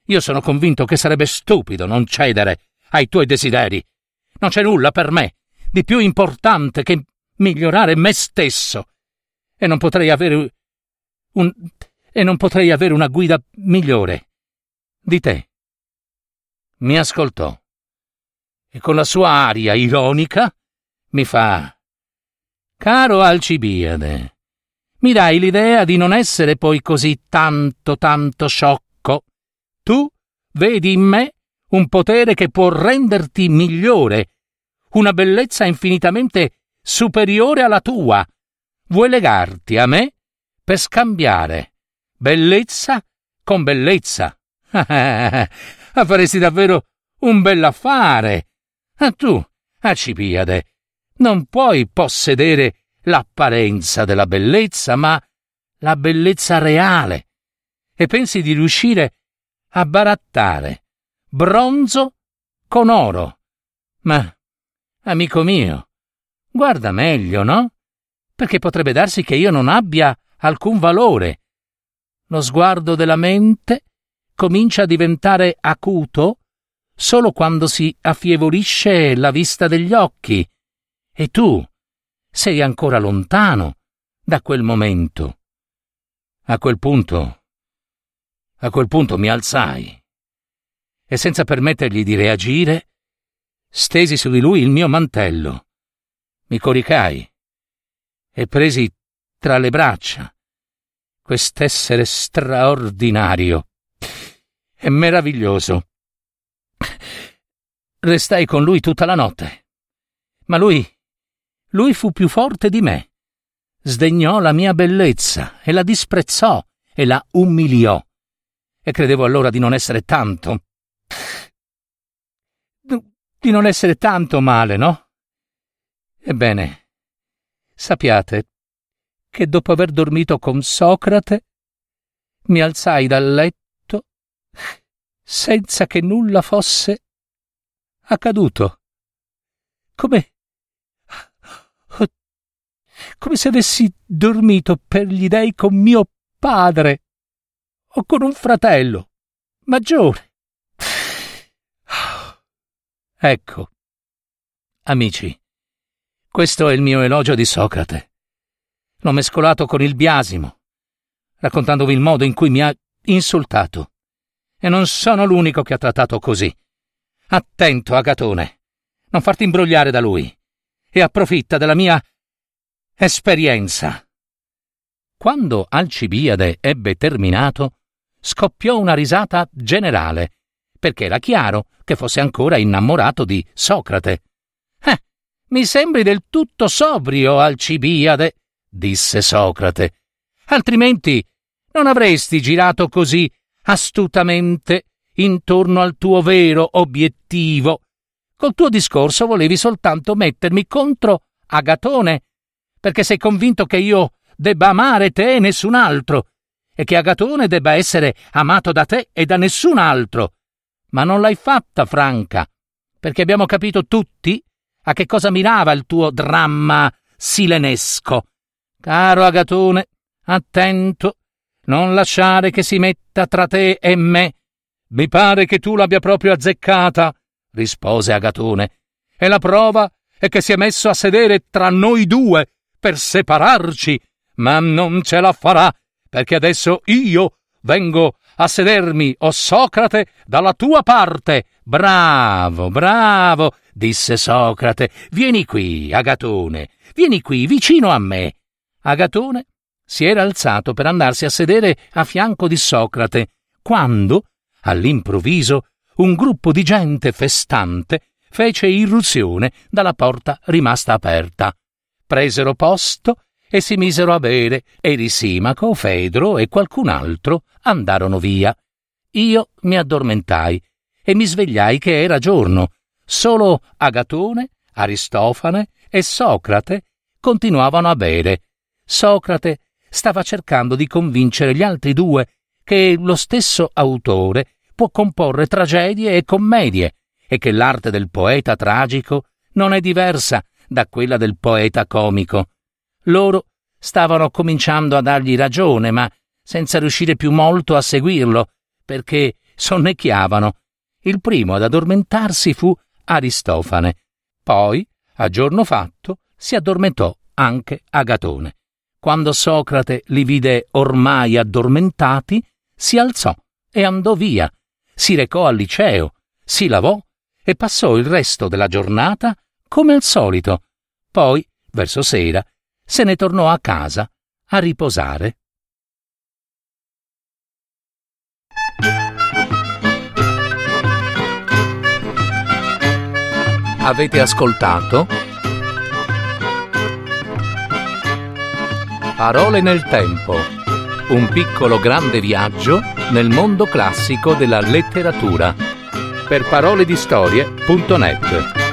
Io sono convinto che sarebbe stupido non cedere ai tuoi desideri. Non c'è nulla per me di più importante che migliorare me stesso. E non potrei avere un e non potrei avere una guida migliore di te. Mi ascoltò e con la sua aria ironica mi fa Caro Alcibiade, mi dai l'idea di non essere poi così tanto tanto sciocco. Tu vedi in me un potere che può renderti migliore, una bellezza infinitamente superiore alla tua. Vuoi legarti a me per scambiare bellezza con bellezza? <laughs> Faresti davvero un bell'affare. Tu, Acipiade, non puoi possedere l'apparenza della bellezza, ma la bellezza reale. E pensi di riuscire a barattare bronzo con oro. Ma, amico mio, guarda meglio, no? Perché potrebbe darsi che io non abbia alcun valore. Lo sguardo della mente comincia a diventare acuto solo quando si affievolisce la vista degli occhi. E tu, sei ancora lontano da quel momento. A quel punto, a quel punto mi alzai e senza permettergli di reagire, stesi su di lui il mio mantello, mi coricai e presi tra le braccia quest'essere straordinario e meraviglioso. Restai con lui tutta la notte, ma lui lui fu più forte di me. Sdegnò la mia bellezza e la disprezzò e la umiliò. E credevo allora di non essere tanto. di non essere tanto male, no? Ebbene, sappiate che dopo aver dormito con Socrate mi alzai dal letto senza che nulla fosse accaduto. Come come se avessi dormito per gli dei con mio padre o con un fratello maggiore. Ecco, amici, questo è il mio elogio di Socrate. L'ho mescolato con il biasimo, raccontandovi il modo in cui mi ha insultato. E non sono l'unico che ha trattato così. Attento, Agatone, non farti imbrogliare da lui, e approfitta della mia Esperienza. Quando Alcibiade ebbe terminato, scoppiò una risata generale, perché era chiaro che fosse ancora innamorato di Socrate. Eh, mi sembri del tutto sobrio, Alcibiade, disse Socrate. Altrimenti non avresti girato così astutamente intorno al tuo vero obiettivo. Col tuo discorso volevi soltanto mettermi contro Agatone, perché sei convinto che io debba amare te e nessun altro, e che Agatone debba essere amato da te e da nessun altro. Ma non l'hai fatta, Franca, perché abbiamo capito tutti a che cosa mirava il tuo dramma silenesco. Caro Agatone, attento, non lasciare che si metta tra te e me. Mi pare che tu l'abbia proprio azzeccata, rispose Agatone, e la prova è che si è messo a sedere tra noi due per separarci, ma non ce la farà perché adesso io vengo a sedermi, o oh Socrate, dalla tua parte. Bravo, bravo, disse Socrate. Vieni qui, Agatone, vieni qui, vicino a me. Agatone si era alzato per andarsi a sedere a fianco di Socrate, quando, all'improvviso, un gruppo di gente festante fece irruzione dalla porta rimasta aperta. Presero posto e si misero a bere, e Risimaco, Fedro e qualcun altro andarono via. Io mi addormentai e mi svegliai che era giorno. Solo Agatone, Aristofane e Socrate continuavano a bere. Socrate stava cercando di convincere gli altri due che lo stesso autore può comporre tragedie e commedie e che l'arte del poeta tragico non è diversa da quella del poeta comico. Loro stavano cominciando a dargli ragione, ma senza riuscire più molto a seguirlo, perché sonnecchiavano. Il primo ad addormentarsi fu Aristofane. Poi, a giorno fatto, si addormentò anche Agatone. Quando Socrate li vide ormai addormentati, si alzò e andò via, si recò al liceo, si lavò e passò il resto della giornata come al solito. Poi, verso sera, se ne tornò a casa a riposare. Avete ascoltato? Parole nel tempo. Un piccolo grande viaggio nel mondo classico della letteratura. Per paroledistorie.net